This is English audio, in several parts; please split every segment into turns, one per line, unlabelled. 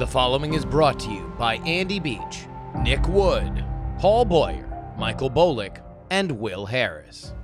The following is brought to you by Andy Beach, Nick Wood, Paul Boyer, Michael Bolick, and Will Harris.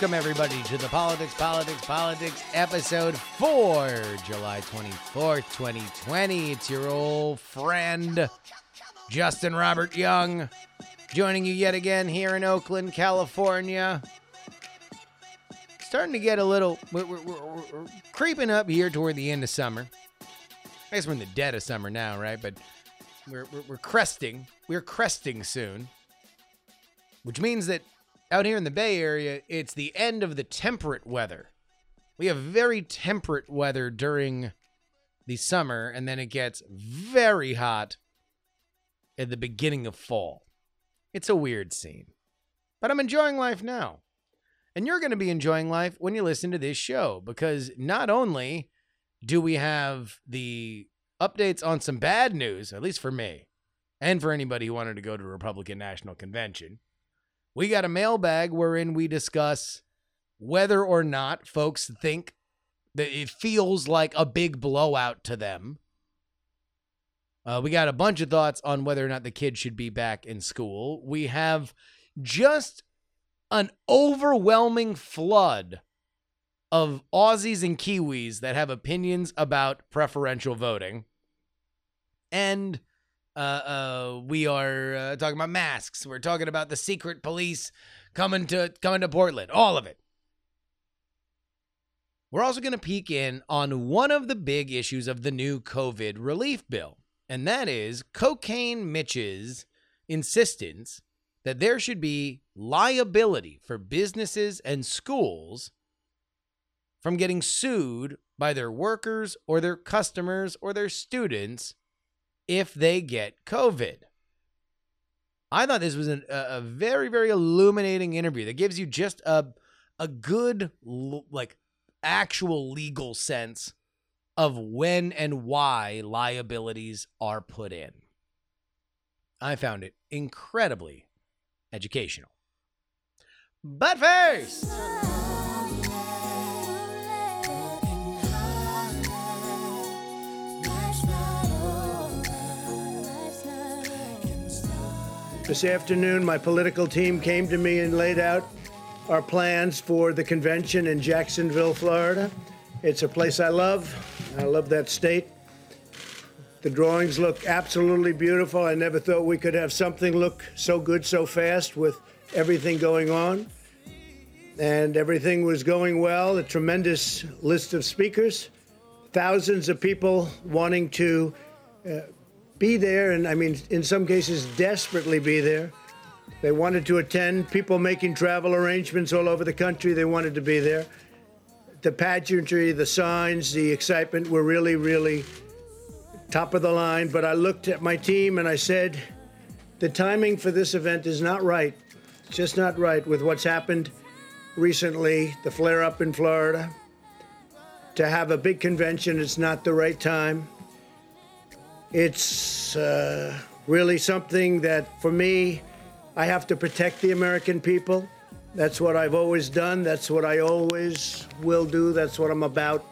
Welcome everybody to the Politics, Politics, Politics episode for July 24th, 2020. It's your old friend, Justin Robert Young, joining you yet again here in Oakland, California. Starting to get a little, we're, we're, we're, we're creeping up here toward the end of summer. I guess we're in the dead of summer now, right? But we're, we're, we're cresting. We're cresting soon which means that out here in the Bay Area, it's the end of the temperate weather. We have very temperate weather during the summer, and then it gets very hot at the beginning of fall. It's a weird scene. But I'm enjoying life now. And you're going to be enjoying life when you listen to this show because not only do we have the updates on some bad news, at least for me, and for anybody who wanted to go to the Republican National Convention, we got a mailbag wherein we discuss whether or not folks think that it feels like a big blowout to them. Uh, we got a bunch of thoughts on whether or not the kids should be back in school. We have just an overwhelming flood of Aussies and Kiwis that have opinions about preferential voting. And uh, uh, we are uh, talking about masks. We're talking about the secret police coming to coming to Portland. All of it. We're also going to peek in on one of the big issues of the new COVID relief bill, and that is Cocaine Mitch's insistence that there should be liability for businesses and schools from getting sued by their workers or their customers or their students if they get COVID. I thought this was an, a, a very, very illuminating interview that gives you just a, a good, like, actual legal sense of when and why liabilities are put in. I found it incredibly educational. But first,
This afternoon, my political team came to me and laid out our plans for the convention in Jacksonville, Florida. It's a place I love. I love that state. The drawings look absolutely beautiful. I never thought we could have something look so good so fast with everything going on. And everything was going well. A tremendous list of speakers, thousands of people wanting to uh, be there, and I mean, in some cases, desperately be there. They wanted to attend, people making travel arrangements all over the country, they wanted to be there. The pageantry, the signs, the excitement were really, really top of the line. But I looked at my team and I said, the timing for this event is not right. It's just not right with what's happened recently, the flare up in Florida. To have a big convention, it's not the right time. It's uh, really something that, for me, I have to protect the American people. That's what I've always done. That's what I always will do. That's what I'm about.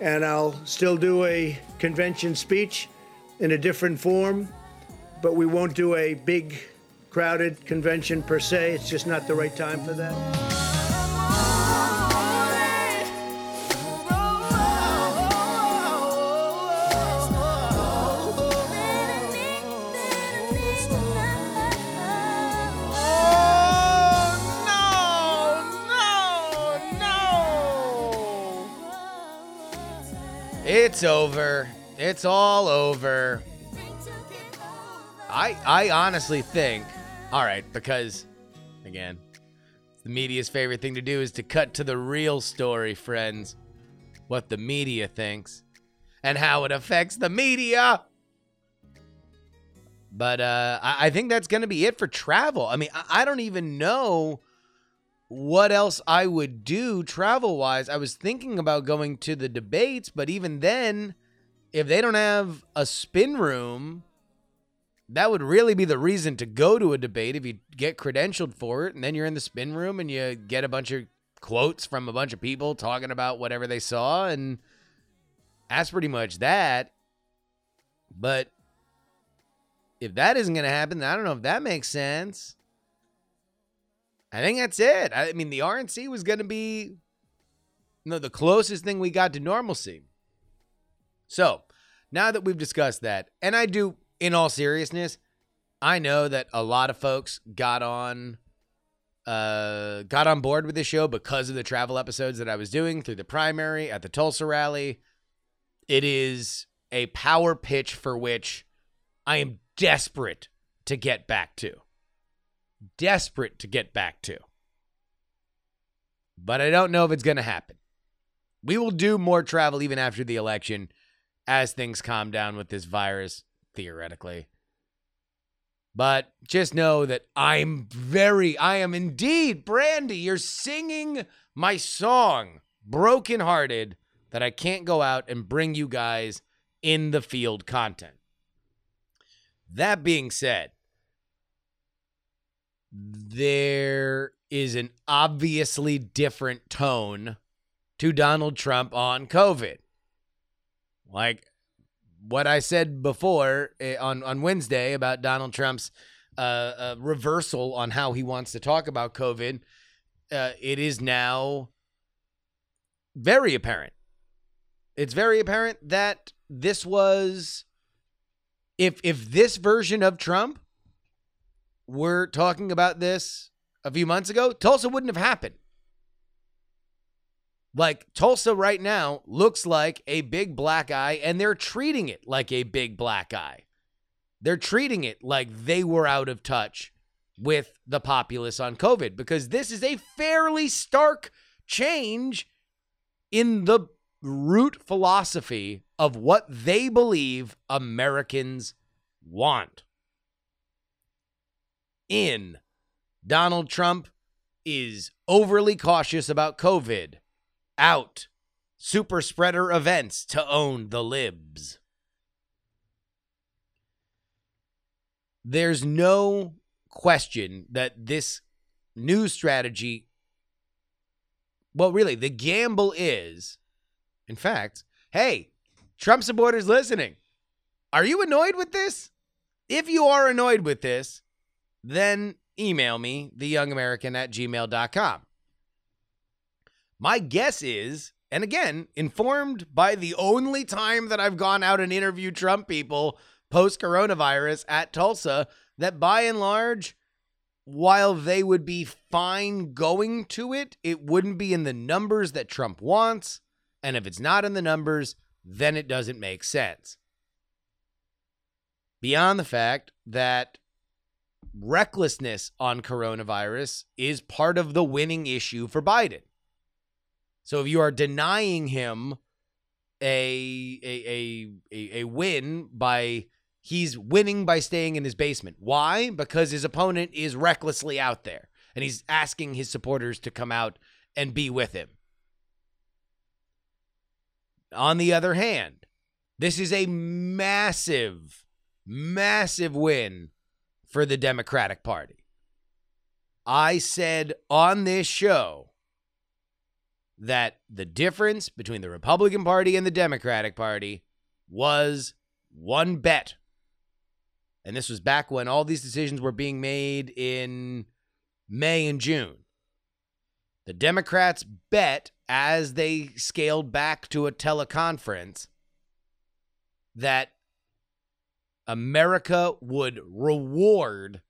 And I'll still do a convention speech in a different form, but we won't do a big, crowded convention per se. It's just not the right time for that.
It's over. It's all over. I I honestly think, all right, because again, the media's favorite thing to do is to cut to the real story, friends. What the media thinks and how it affects the media. But uh, I, I think that's going to be it for travel. I mean, I, I don't even know what else I would do travel wise. I was thinking about going to the debates, but even then, if they don't have a spin room, that would really be the reason to go to a debate if you get credentialed for it and then you're in the spin room and you get a bunch of quotes from a bunch of people talking about whatever they saw and that's pretty much that. But if that isn't going to happen, I don't know if that makes sense. I think that's it. I mean, the RNC was going to be you know, the closest thing we got to normalcy. So, now that we've discussed that, and I do, in all seriousness, I know that a lot of folks got on uh got on board with this show because of the travel episodes that I was doing through the primary at the Tulsa rally. It is a power pitch for which I am desperate to get back to. Desperate to get back to. But I don't know if it's going to happen. We will do more travel even after the election as things calm down with this virus, theoretically. But just know that I'm very, I am indeed, Brandy, you're singing my song, Brokenhearted, that I can't go out and bring you guys in the field content. That being said, there is an obviously different tone to Donald Trump on COVID. Like what I said before eh, on, on Wednesday about Donald Trump's uh, uh, reversal on how he wants to talk about COVID, uh, it is now very apparent. It's very apparent that this was if if this version of Trump were talking about this a few months ago, Tulsa wouldn't have happened. Like Tulsa right now looks like a big black eye, and they're treating it like a big black eye. They're treating it like they were out of touch with the populace on COVID because this is a fairly stark change in the root philosophy of what they believe Americans want. In Donald Trump is overly cautious about COVID out. Super spreader events to own the libs. There's no question that this new strategy, well, really, the gamble is, in fact, hey, Trump supporters listening, are you annoyed with this? If you are annoyed with this, then email me, theyoungamerican at gmail.com. My guess is, and again, informed by the only time that I've gone out and interviewed Trump people post coronavirus at Tulsa, that by and large, while they would be fine going to it, it wouldn't be in the numbers that Trump wants. And if it's not in the numbers, then it doesn't make sense. Beyond the fact that recklessness on coronavirus is part of the winning issue for Biden. So if you are denying him a a a a, win by he's winning by staying in his basement. Why? Because his opponent is recklessly out there and he's asking his supporters to come out and be with him. On the other hand, this is a massive massive win for the Democratic Party. I said on this show that the difference between the Republican Party and the Democratic Party was one bet. And this was back when all these decisions were being made in May and June. The Democrats bet as they scaled back to a teleconference that America would reward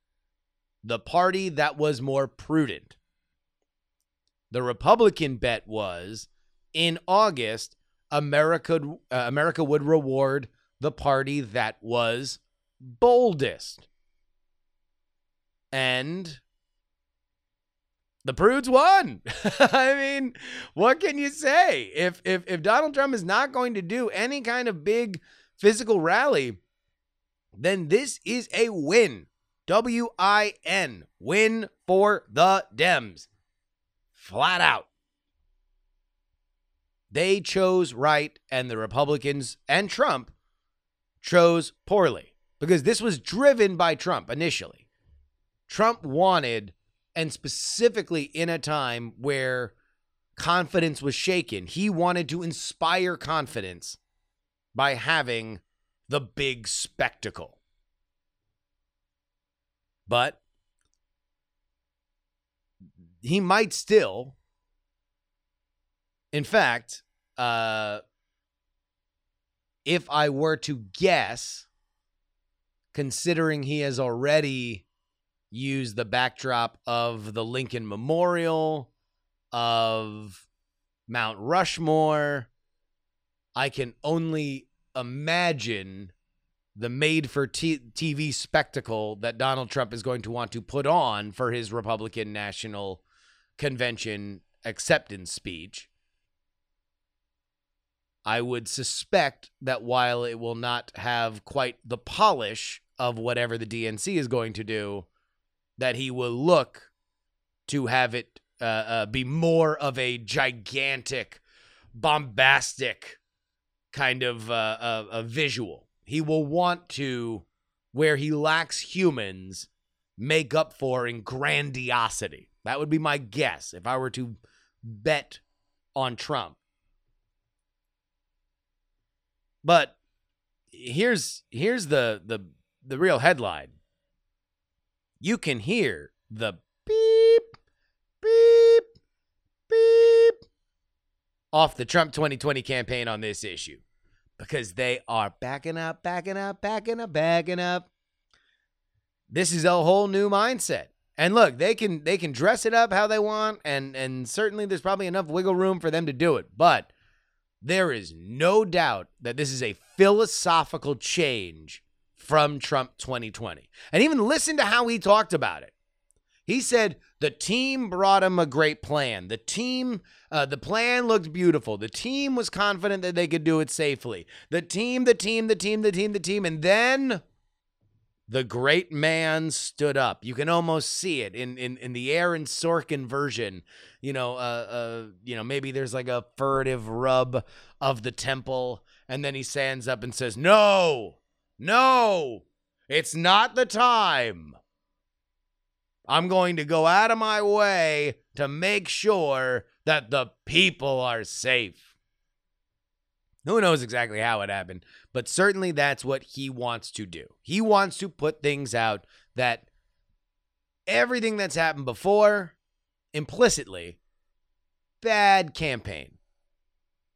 the party that was more prudent. The Republican bet was in August, America uh, America would reward the party that was boldest. And the prudes won. I mean, what can you say? If if if Donald Trump is not going to do any kind of big physical rally, then this is a win. W I N. Win for the Dems. flat out. They chose right, and the Republicans and Trump chose poorly because this was driven by Trump initially. Trump wanted, and specifically in a time where confidence was shaken, he wanted to inspire confidence by having the big spectacle. But he might still, in fact, uh, if I were to guess, considering he has already used the backdrop of the Lincoln Memorial, of Mount Rushmore, I can only imagine the made for t- TV spectacle that Donald Trump is going to want to put on for his Republican National Convention acceptance speech. I would suspect that while it will not have quite the polish of whatever the DNC is going to do, that he will look to have it uh, uh, be more of a gigantic, bombastic kind of uh, a, a visual. He will want to, where he lacks humans, make up for in grandiosity. That would be my guess if I were to bet on Trump. But here's here's the the the real headline. You can hear the off the Trump 2020 campaign on this issue because they are backing up, backing up, backing up, backing up. This is a whole new mindset. And look, they can they can dress it up how they want and and certainly there's probably enough wiggle room for them to do it. But there is no doubt that this is a philosophical change from Trump 2020. And even listen to how he talked about it. He said the team brought him a great plan. The team, uh, the plan looked beautiful. The team was confident that they could do it safely. The team, the team, the team, the team, the team. And then the great man stood up. You can almost see it in in, in the Aaron Sorkin version. You know, uh, uh, you know, maybe there's like a furtive rub of the temple, and then he stands up and says, "No, no, it's not the time. I'm going to go out of my way to make sure that the people are safe." Who knows exactly how it happened, but certainly that's what he wants to do. He wants to put things out that everything that's happened before, implicitly, bad campaign.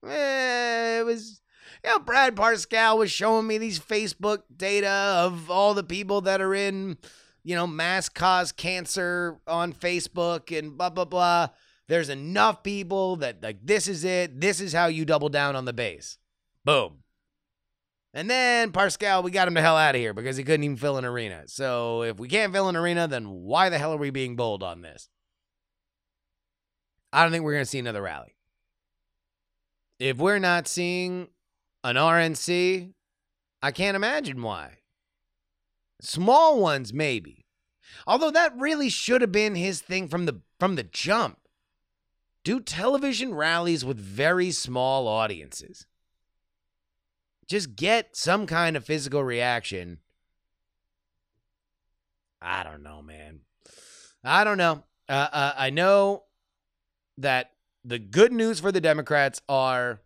Eh, it was, you know, Brad Parscale was showing me these Facebook data of all the people that are in, you know, mass cause cancer on Facebook and blah, blah, blah. There's enough people that like this is it. This is how you double down on the base. Boom. And then Parscale, we got him the hell out of here because he couldn't even fill an arena. So if we can't fill an arena, then why the hell are we being bold on this? I don't think we're going to see another rally. If we're not seeing an RNC, I can't imagine why. Small ones, maybe. Although that really should have been his thing from the from the jump do television rallies with very small audiences. Just get some kind of physical reaction. I don't know, man. I don't know. Uh, uh, I know that the good news for the Democrats are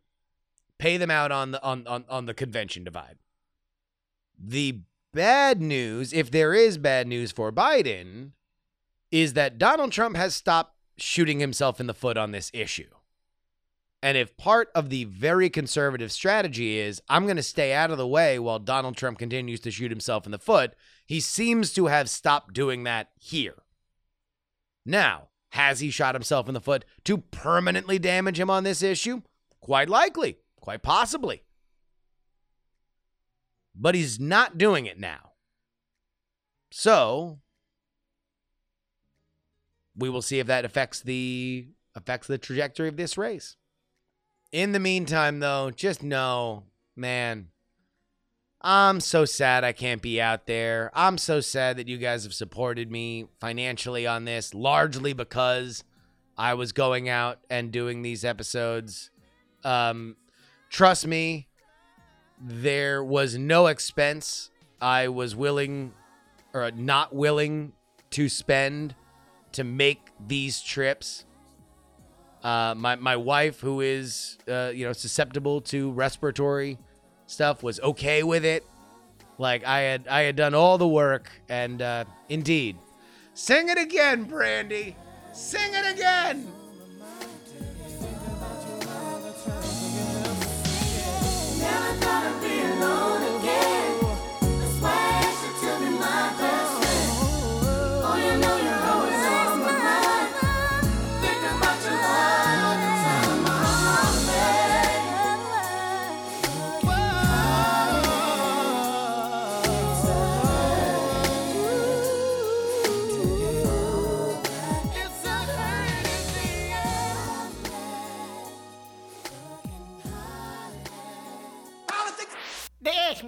pay them out on the on, on, on the convention divide. The bad news, if there is bad news for Biden, is that Donald Trump has stopped shooting himself in the foot on this issue. And if part of the very conservative strategy is, I'm going to stay out of the way while Donald Trump continues to shoot himself in the foot, he seems to have stopped doing that here. Now, has he shot himself in the foot to permanently damage him on this issue? Quite likely, quite possibly. But he's not doing it now. So, we will see if that affects the affects the trajectory of this race. In the meantime, though, just know, man, I'm so sad I can't be out there. I'm so sad that you guys have supported me financially on this, largely because I was going out and doing these episodes. Um, trust me, there was no expense I was willing or not willing to spend to make these trips. Uh, my my wife, who is uh, you know susceptible to respiratory stuff, was okay with it. Like I had I had done all the work, and uh, indeed, sing it again, Brandy, sing it again.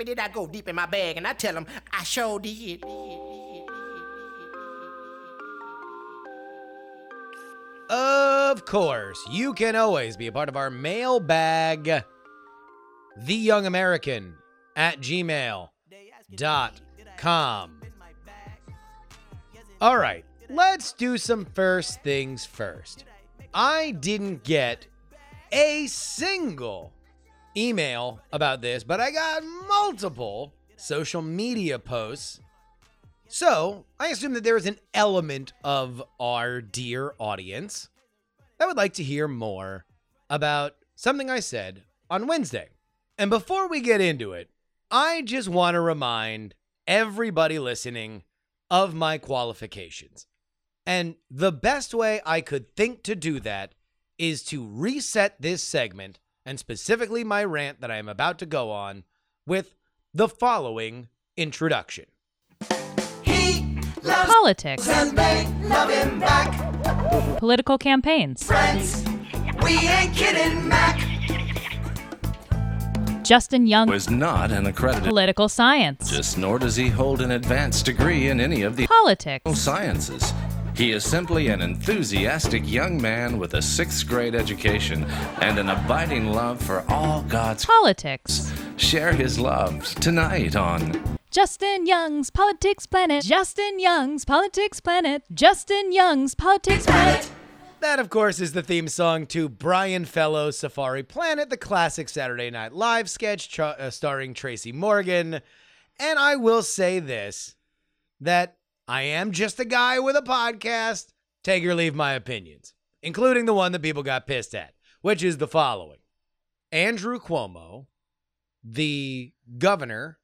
Did I go deep in my bag? And I tell them, I sure did.
Of course, you can always be a part of our mailbag. The Young American at gmail.com. All right, let's do some first things first. I didn't get a single email about this, but I got multiple social media posts. So I assume that there is an element of our dear audience that would like to hear more about something I said on Wednesday. And before we get into it, I just want to remind everybody listening of my qualifications. And the best way I could think to do that is to reset this segment and specifically my rant that I am about to go on with the following introduction.
He loves
Politics,
and they love him back.
political campaigns,
Friends, we ain't kidding, Mac.
Justin Young,
was not an accredited
political science,
scientist, nor does he hold an advanced degree in any of the
politics,
sciences. He is simply an enthusiastic young man with a sixth grade education and an abiding love for all God's.
politics.
Share his love tonight on
Justin Young's Politics Planet. Justin Young's Politics Planet. Justin Young's Politics Planet.
That, of course, is the theme song to Brian Fellow's Safari Planet, the classic Saturday Night Live sketch tra- uh, starring Tracy Morgan. And I will say this that I am just a guy with a podcast. Take or leave my opinions, including the one that people got pissed at, which is the following Andrew Cuomo, the governor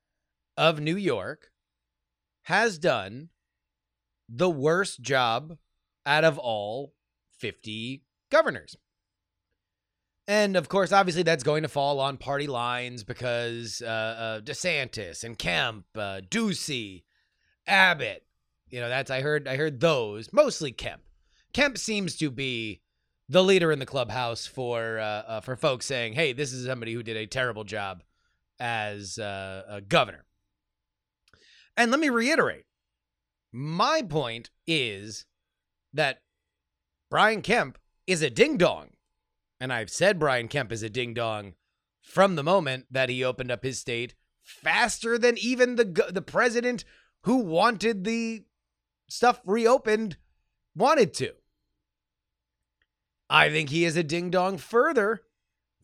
of New York, has done the worst job out of all 50 governors. And of course, obviously, that's going to fall on party lines because uh, uh, DeSantis and Kemp, uh, Ducey, Abbott, you know, that's I heard. I heard those mostly Kemp. Kemp seems to be the leader in the clubhouse for uh, uh, for folks saying, "Hey, this is somebody who did a terrible job as uh, a governor." And let me reiterate, my point is that Brian Kemp is a ding dong. And I've said Brian Kemp is a ding dong from the moment that he opened up his state faster than even the the president who wanted the stuff reopened wanted to. I think he is a ding dong further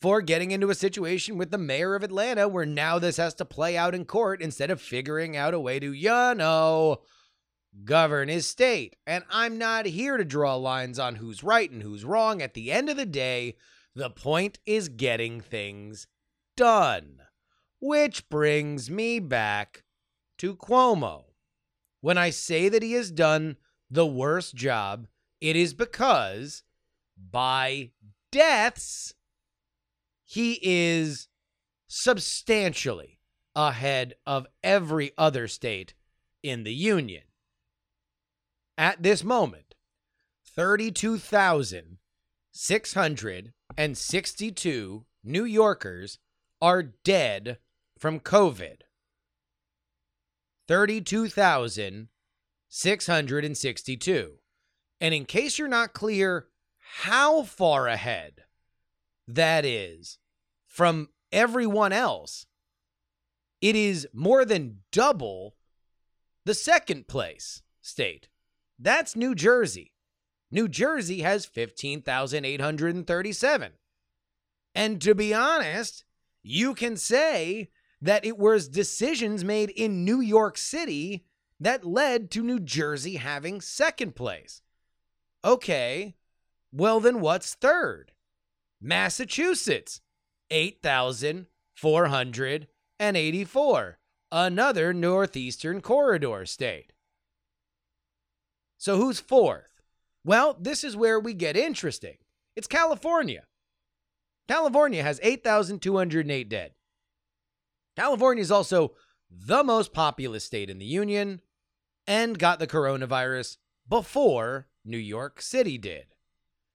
for getting into a situation with the mayor of Atlanta where now this has to play out in court instead of figuring out a way to, you know, govern his state. And I'm not here to draw lines on who's right and who's wrong. At the end of the day, the point is getting things done. Which brings me back to Cuomo. When I say that he has done the worst job, it is because by deaths, he is substantially ahead of every other state in the union. At this moment, 32,662 New Yorkers are dead from COVID. 32,662. And in case you're not clear how far ahead that is from everyone else, it is more than double the second place state. That's New Jersey. New Jersey has 15,837. And to be honest, you can say that it was decisions made in New York City that led to New Jersey having second place. Okay, well, then what's third? Massachusetts, 8,484. Another Northeastern Corridor state. So who's fourth? Well, this is where we get interesting. It's California. California has 8,208 dead. California is also the most populous state in the Union and got the coronavirus before New York City did.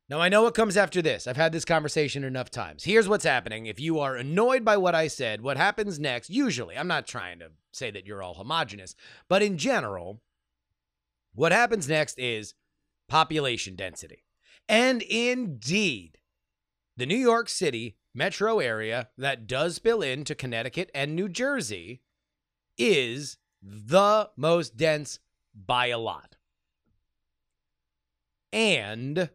Now, I know what comes after this. I've had this conversation enough times. Here's what's happening. If you are annoyed by what I said, what happens next, usually, I'm not trying to say that you're all homogenous, but in general, what happens next is population density. And indeed, the New York City metro area that does spill into Connecticut and New Jersey is the most dense by a lot. And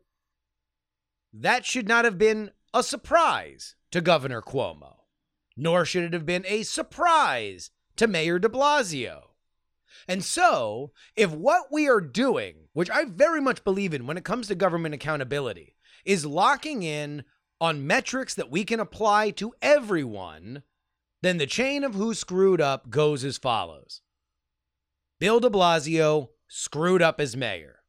that should not have been a surprise to Governor Cuomo, nor should it have been a surprise to Mayor de Blasio. And so, if what we are doing, which I very much believe in when it comes to government accountability, is locking in on metrics that we can apply to everyone, then the chain of who screwed up goes as follows Bill de Blasio screwed up as mayor,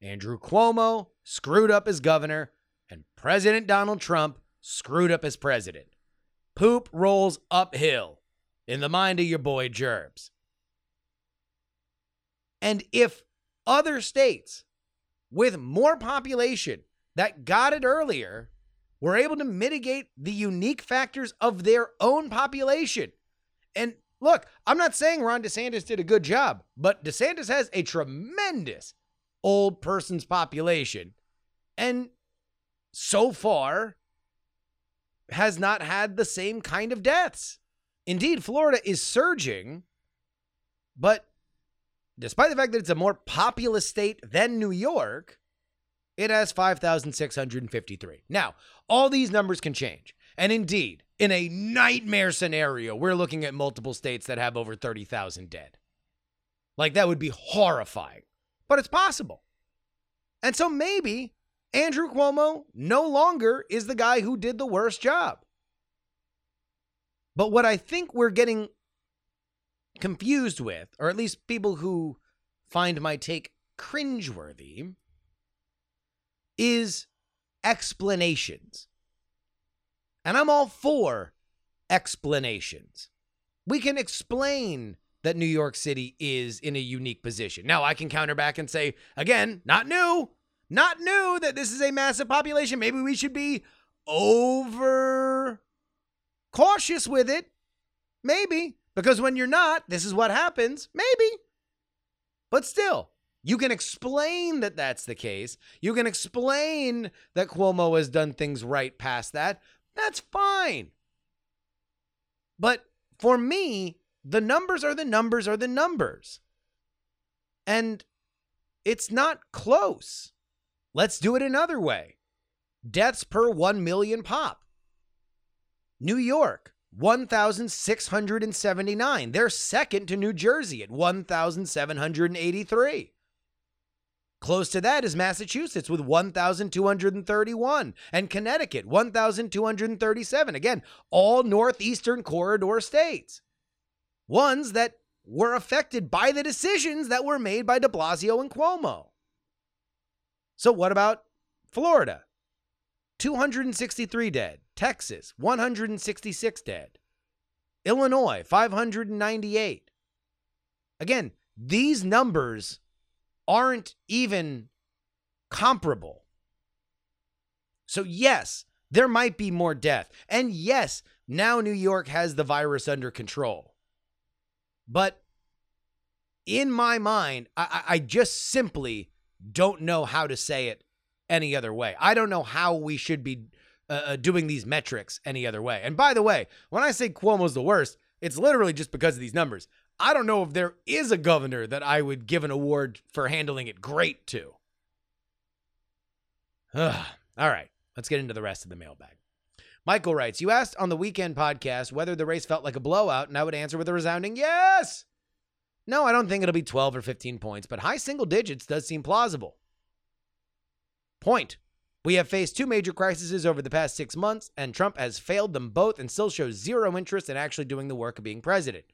Andrew Cuomo screwed up as governor, and President Donald Trump screwed up as president. Poop rolls uphill in the mind of your boy Gerbs. And if other states with more population that got it earlier were able to mitigate the unique factors of their own population. And look, I'm not saying Ron DeSantis did a good job, but DeSantis has a tremendous old person's population. And so far has not had the same kind of deaths. Indeed, Florida is surging, but despite the fact that it's a more populous state than New York, it has 5,653. Now, all these numbers can change. And indeed, in a nightmare scenario, we're looking at multiple states that have over 30,000 dead. Like, that would be horrifying, but it's possible. And so maybe Andrew Cuomo no longer is the guy who did the worst job. But what I think we're getting confused with, or at least people who find my take cringeworthy, is explanations. And I'm all for explanations. We can explain that New York City is in a unique position. Now, I can counter back and say, again, not new, not new that this is a massive population. Maybe we should be over cautious with it. Maybe. Because when you're not, this is what happens. Maybe. But still, you can explain that that's the case. You can explain that Cuomo has done things right past that. That's fine. But for me, the numbers are the numbers are the numbers. And it's not close. Let's do it another way deaths per 1 million pop. New York, 1,679. They're second to New Jersey at 1,783. Close to that is Massachusetts with 1,231 and Connecticut 1,237. Again, all Northeastern Corridor states. Ones that were affected by the decisions that were made by de Blasio and Cuomo. So, what about Florida? 263 dead. Texas, 166 dead. Illinois, 598. Again, these numbers aren't even comparable. So, yes, there might be more death. And yes, now New York has the virus under control. But in my mind, I, I just simply don't know how to say it any other way. I don't know how we should be uh, uh, doing these metrics any other way. And by the way, when I say Cuomo's the worst, it's literally just because of these numbers. I don't know if there is a governor that I would give an award for handling it great to. Ugh. All right, let's get into the rest of the mailbag. Michael writes, You asked on the weekend podcast whether the race felt like a blowout, and I would answer with a resounding yes. No, I don't think it'll be 12 or 15 points, but high single digits does seem plausible. Point. We have faced two major crises over the past six months, and Trump has failed them both and still shows zero interest in actually doing the work of being president.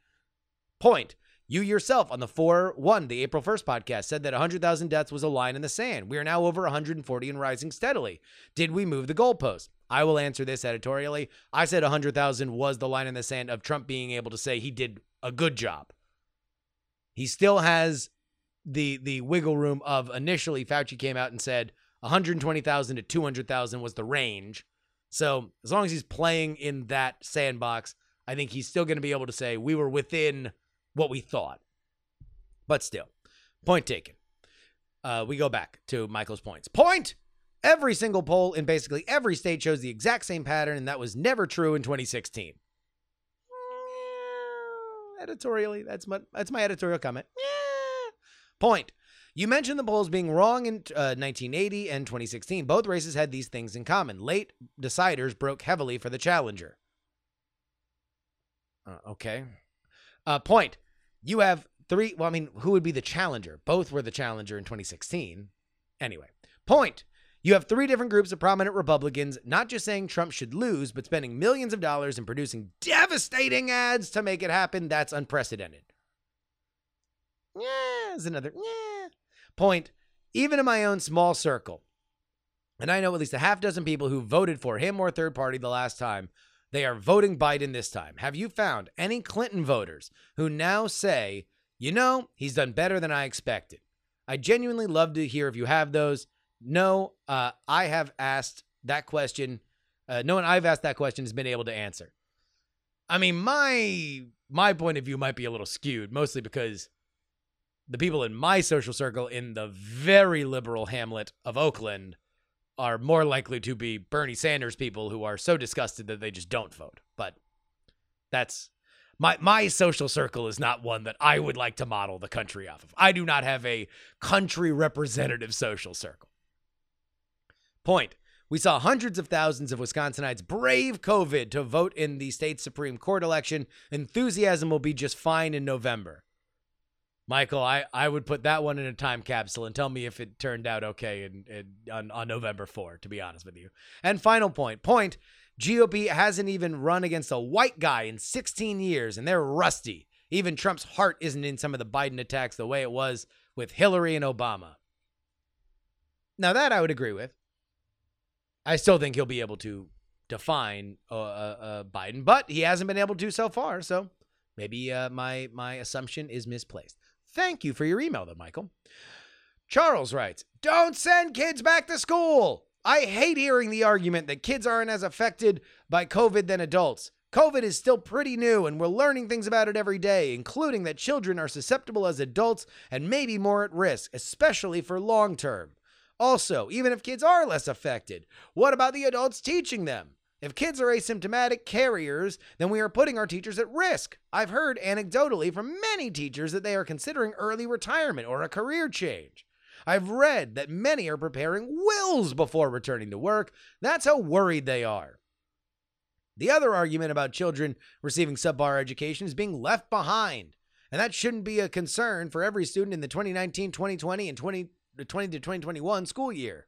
Point. You yourself on the 4 1, the April 1st podcast, said that 100,000 deaths was a line in the sand. We are now over 140 and rising steadily. Did we move the goalpost? I will answer this editorially. I said 100,000 was the line in the sand of Trump being able to say he did a good job. He still has the the wiggle room of initially Fauci came out and said 120,000 to 200,000 was the range. So, as long as he's playing in that sandbox, I think he's still going to be able to say we were within what we thought. But still, point taken. Uh, we go back to Michael's points. Point! Every single poll in basically every state shows the exact same pattern, and that was never true in 2016. Mm, Editorially, that's my that's my editorial comment. Point. You mentioned the polls being wrong in uh, 1980 and 2016. Both races had these things in common. Late deciders broke heavily for the challenger. Uh, okay. Uh, point. You have three. Well, I mean, who would be the challenger? Both were the challenger in 2016. Anyway, point. You have three different groups of prominent Republicans not just saying Trump should lose, but spending millions of dollars and producing devastating ads to make it happen. That's unprecedented. Yeah, is another yeah. Point. Even in my own small circle, and I know at least a half dozen people who voted for him or third party the last time, they are voting Biden this time. Have you found any Clinton voters who now say, you know, he's done better than I expected? I genuinely love to hear if you have those. No, uh, I have asked that question. Uh, no one I've asked that question has been able to answer. I mean, my my point of view might be a little skewed, mostly because the people in my social circle in the very liberal hamlet of Oakland are more likely to be Bernie Sanders people who are so disgusted that they just don't vote. But that's my my social circle is not one that I would like to model the country off of. I do not have a country representative social circle. Point. We saw hundreds of thousands of Wisconsinites brave COVID to vote in the state Supreme Court election. Enthusiasm will be just fine in November. Michael, I, I would put that one in a time capsule and tell me if it turned out okay in, in, on, on November 4, to be honest with you. And final point point GOP hasn't even run against a white guy in 16 years, and they're rusty. Even Trump's heart isn't in some of the Biden attacks the way it was with Hillary and Obama. Now, that I would agree with. I still think he'll be able to define uh, uh, uh, Biden, but he hasn't been able to so far. So maybe uh, my my assumption is misplaced. Thank you for your email, though, Michael. Charles writes, "Don't send kids back to school. I hate hearing the argument that kids aren't as affected by COVID than adults. COVID is still pretty new, and we're learning things about it every day, including that children are susceptible as adults and maybe more at risk, especially for long term. Also, even if kids are less affected, what about the adults teaching them? If kids are asymptomatic carriers, then we are putting our teachers at risk. I've heard anecdotally from many teachers that they are considering early retirement or a career change. I've read that many are preparing wills before returning to work. That's how worried they are. The other argument about children receiving subpar education is being left behind. And that shouldn't be a concern for every student in the 2019 2020 and 2020 to 2021 school year.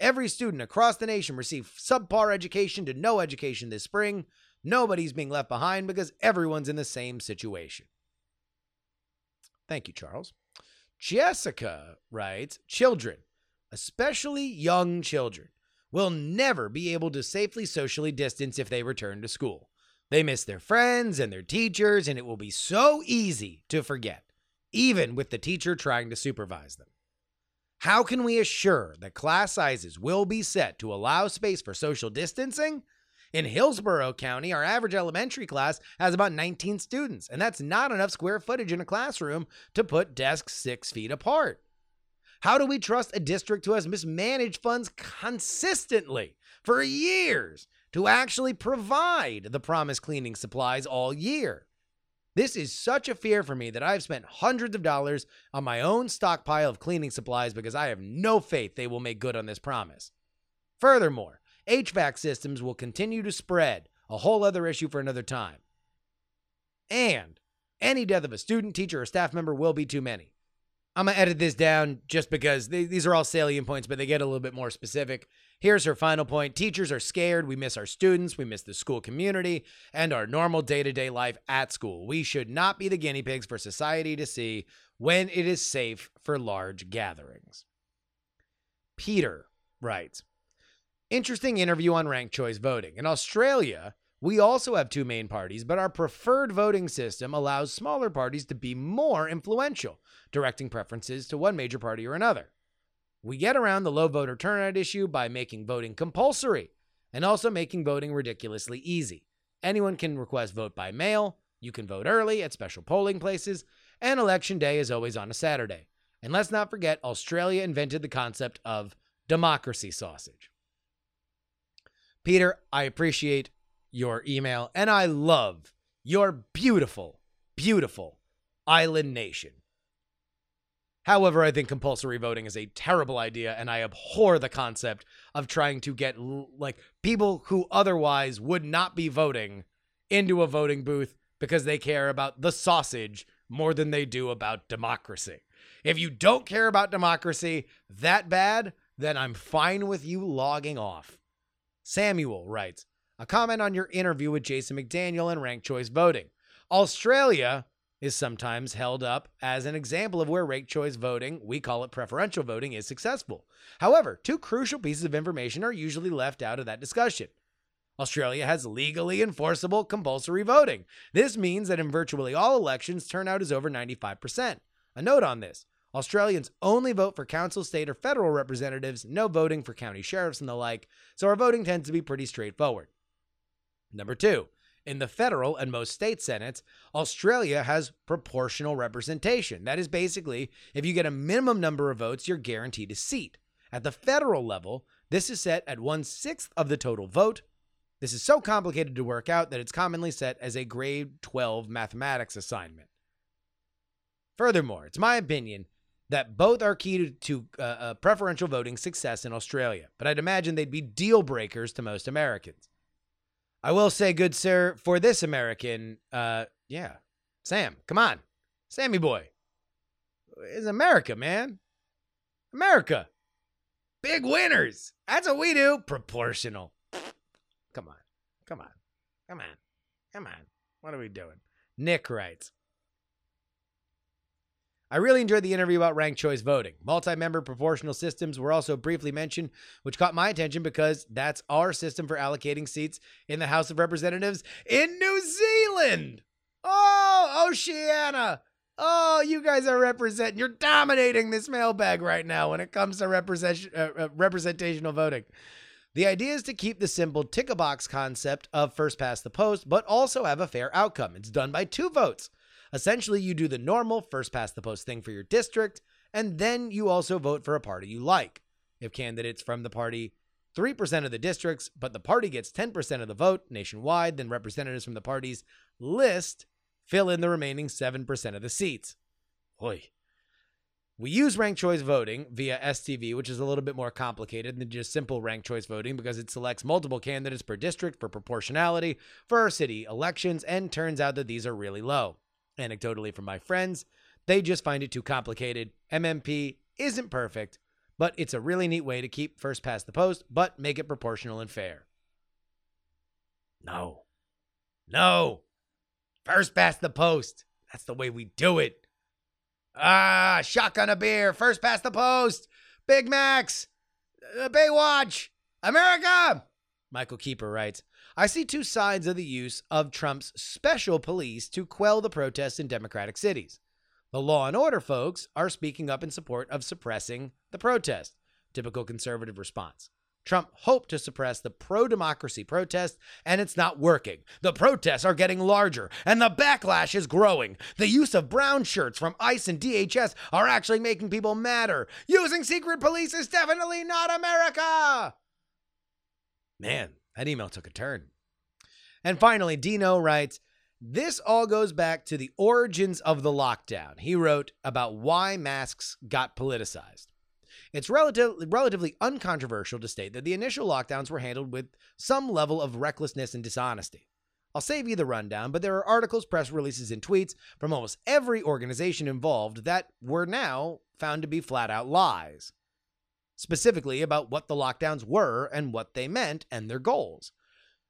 Every student across the nation received subpar education to no education this spring. Nobody's being left behind because everyone's in the same situation. Thank you, Charles. Jessica writes Children, especially young children, will never be able to safely socially distance if they return to school. They miss their friends and their teachers, and it will be so easy to forget, even with the teacher trying to supervise them. How can we assure that class sizes will be set to allow space for social distancing? In Hillsborough County, our average elementary class has about 19 students, and that's not enough square footage in a classroom to put desks six feet apart. How do we trust a district who has mismanaged funds consistently for years to actually provide the promised cleaning supplies all year? This is such a fear for me that I've spent hundreds of dollars on my own stockpile of cleaning supplies because I have no faith they will make good on this promise. Furthermore, HVAC systems will continue to spread, a whole other issue for another time. And any death of a student, teacher, or staff member will be too many. I'm going to edit this down just because they, these are all salient points, but they get a little bit more specific. Here's her final point Teachers are scared. We miss our students, we miss the school community, and our normal day to day life at school. We should not be the guinea pigs for society to see when it is safe for large gatherings. Peter writes Interesting interview on ranked choice voting. In Australia, we also have two main parties, but our preferred voting system allows smaller parties to be more influential, directing preferences to one major party or another. We get around the low voter turnout issue by making voting compulsory and also making voting ridiculously easy. Anyone can request vote by mail, you can vote early at special polling places, and election day is always on a Saturday. And let's not forget, Australia invented the concept of democracy sausage. Peter, I appreciate your email and I love your beautiful, beautiful island nation. However, I think compulsory voting is a terrible idea, and I abhor the concept of trying to get like people who otherwise would not be voting into a voting booth because they care about the sausage more than they do about democracy. If you don't care about democracy that bad, then I'm fine with you logging off. Samuel writes a comment on your interview with Jason McDaniel and ranked choice voting. Australia is sometimes held up as an example of where ranked choice voting, we call it preferential voting, is successful. However, two crucial pieces of information are usually left out of that discussion. Australia has legally enforceable compulsory voting. This means that in virtually all elections, turnout is over 95%. A note on this Australians only vote for council, state, or federal representatives, no voting for county sheriffs and the like, so our voting tends to be pretty straightforward. Number two, in the federal and most state senates, Australia has proportional representation. That is basically, if you get a minimum number of votes, you're guaranteed a seat. At the federal level, this is set at one sixth of the total vote. This is so complicated to work out that it's commonly set as a grade 12 mathematics assignment. Furthermore, it's my opinion that both are key to, to uh, uh, preferential voting success in Australia, but I'd imagine they'd be deal breakers to most Americans. I will say, good sir, for this American, uh, yeah, Sam, come on, Sammy boy, it's America, man, America, big winners. That's what we do. Proportional. Come on, come on, come on, come on. What are we doing? Nick writes. I really enjoyed the interview about ranked choice voting. Multi member proportional systems were also briefly mentioned, which caught my attention because that's our system for allocating seats in the House of Representatives in New Zealand. Oh, Oceania. Oh, you guys are representing, you're dominating this mailbag right now when it comes to represent, uh, uh, representational voting. The idea is to keep the simple tick a box concept of first past the post, but also have a fair outcome. It's done by two votes. Essentially, you do the normal first past the post thing for your district, and then you also vote for a party you like. If candidates from the party 3% of the districts, but the party gets 10% of the vote nationwide, then representatives from the party's list fill in the remaining 7% of the seats. Oi. We use ranked choice voting via STV, which is a little bit more complicated than just simple ranked choice voting because it selects multiple candidates per district for proportionality for our city elections, and turns out that these are really low. Anecdotally, from my friends, they just find it too complicated. MMP isn't perfect, but it's a really neat way to keep first past the post, but make it proportional and fair. No. No. First past the post. That's the way we do it. Ah, shotgun a beer. First past the post. Big Macs. Uh, Baywatch. America. Michael Keeper writes I see two sides of the use of Trump's special police to quell the protests in democratic cities. The law and order folks are speaking up in support of suppressing the protest. Typical conservative response. Trump hoped to suppress the pro democracy protest, and it's not working. The protests are getting larger, and the backlash is growing. The use of brown shirts from ICE and DHS are actually making people madder. Using secret police is definitely not America. Man, that email took a turn. And finally, Dino writes, this all goes back to the origins of the lockdown. He wrote about why masks got politicized. It's relative, relatively uncontroversial to state that the initial lockdowns were handled with some level of recklessness and dishonesty. I'll save you the rundown, but there are articles, press releases, and tweets from almost every organization involved that were now found to be flat out lies, specifically about what the lockdowns were and what they meant and their goals.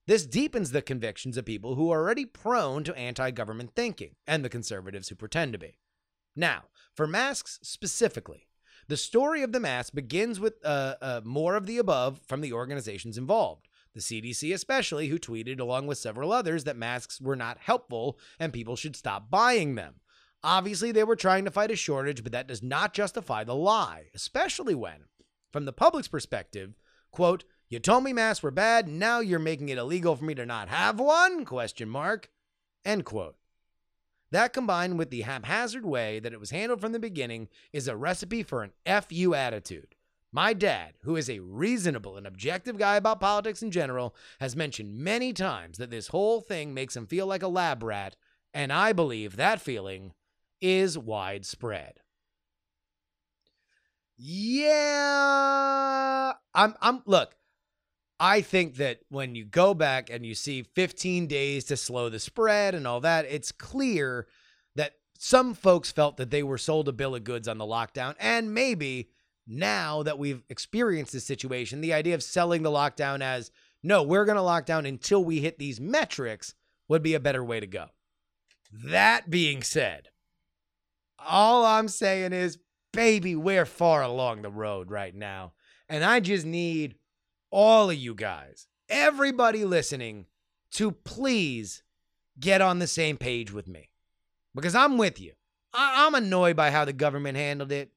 This deepens the convictions of people who are already prone to anti government thinking and the conservatives who pretend to be. Now, for masks specifically, the story of the mask begins with uh, uh, more of the above from the organizations involved. The CDC, especially, who tweeted along with several others that masks were not helpful and people should stop buying them. Obviously, they were trying to fight a shortage, but that does not justify the lie, especially when, from the public's perspective, quote, you told me masks were bad, now you're making it illegal for me to not have one? Question mark. End quote. That combined with the haphazard way that it was handled from the beginning is a recipe for an FU attitude. My dad, who is a reasonable and objective guy about politics in general, has mentioned many times that this whole thing makes him feel like a lab rat, and I believe that feeling is widespread. Yeah, I'm I'm look, I think that when you go back and you see 15 days to slow the spread and all that, it's clear that some folks felt that they were sold a bill of goods on the lockdown. And maybe now that we've experienced this situation, the idea of selling the lockdown as no, we're going to lock down until we hit these metrics would be a better way to go. That being said, all I'm saying is, baby, we're far along the road right now. And I just need all of you guys, everybody listening, to please get on the same page with me because I'm with you. I- I'm annoyed by how the government handled it.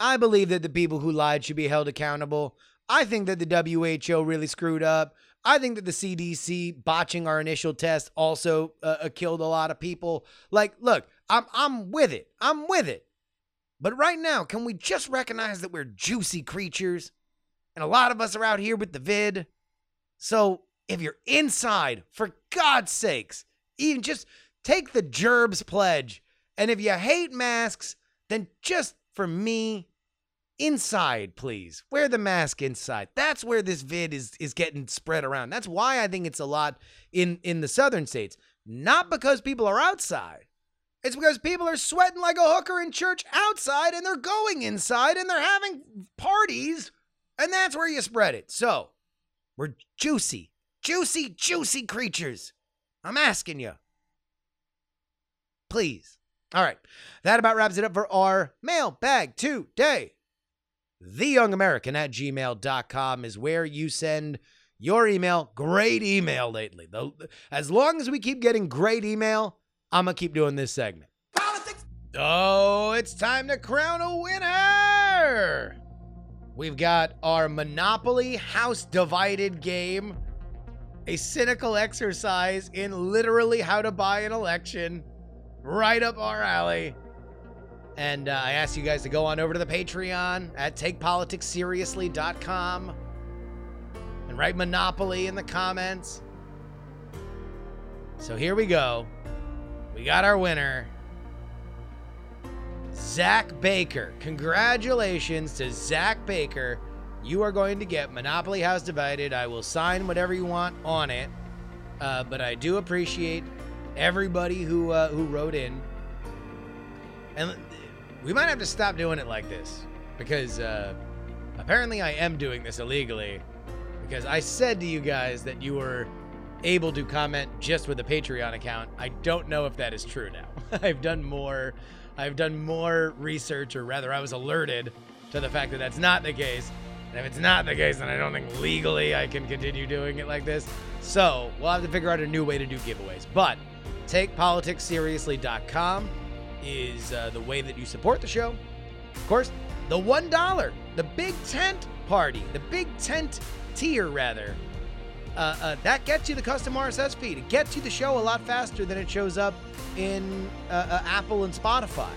I believe that the people who lied should be held accountable. I think that the WHO really screwed up. I think that the CDC botching our initial test also uh, uh, killed a lot of people. Like, look, I'm I'm with it. I'm with it. But right now, can we just recognize that we're juicy creatures? And a lot of us are out here with the vid. So if you're inside, for God's sakes, even just take the Gerbs pledge. And if you hate masks, then just for me, inside, please. Wear the mask inside. That's where this vid is is getting spread around. That's why I think it's a lot in in the southern states. Not because people are outside. It's because people are sweating like a hooker in church outside and they're going inside and they're having parties and that's where you spread it. So, we're juicy, juicy, juicy creatures. I'm asking you. Please. All right. That about wraps it up for our mailbag today. TheYoungAmerican at gmail.com is where you send your email. Great email lately. As long as we keep getting great email, I'm going to keep doing this segment. Oh, it's time to crown a winner. We've got our Monopoly House Divided game, a cynical exercise in literally how to buy an election, right up our alley. And uh, I ask you guys to go on over to the Patreon at takepoliticsseriously.com and write Monopoly in the comments. So here we go. We got our winner. Zach Baker. Congratulations to Zach Baker. You are going to get Monopoly House Divided. I will sign whatever you want on it. Uh, but I do appreciate everybody who uh, who wrote in. And we might have to stop doing it like this because uh, apparently I am doing this illegally. Because I said to you guys that you were able to comment just with a Patreon account. I don't know if that is true now. I've done more I've done more research or rather I was alerted to the fact that that's not the case. And if it's not the case, then I don't think legally I can continue doing it like this. So, we'll have to figure out a new way to do giveaways. But takepoliticsseriously.com is uh, the way that you support the show. Of course, the $1, the big tent party, the big tent tier rather, uh, uh, that gets you the custom RSS feed. It gets you the show a lot faster than it shows up in uh, uh, Apple and Spotify.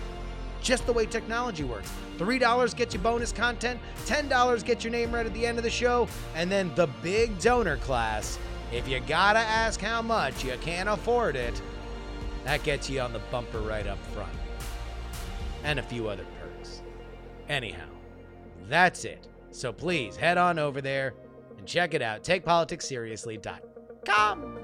Just the way technology works. $3 gets you bonus content, $10 gets your name right at the end of the show, and then the big donor class. If you gotta ask how much, you can't afford it. That gets you on the bumper right up front. And a few other perks. Anyhow, that's it. So please head on over there check it out. TakePoliticsSeriously.com.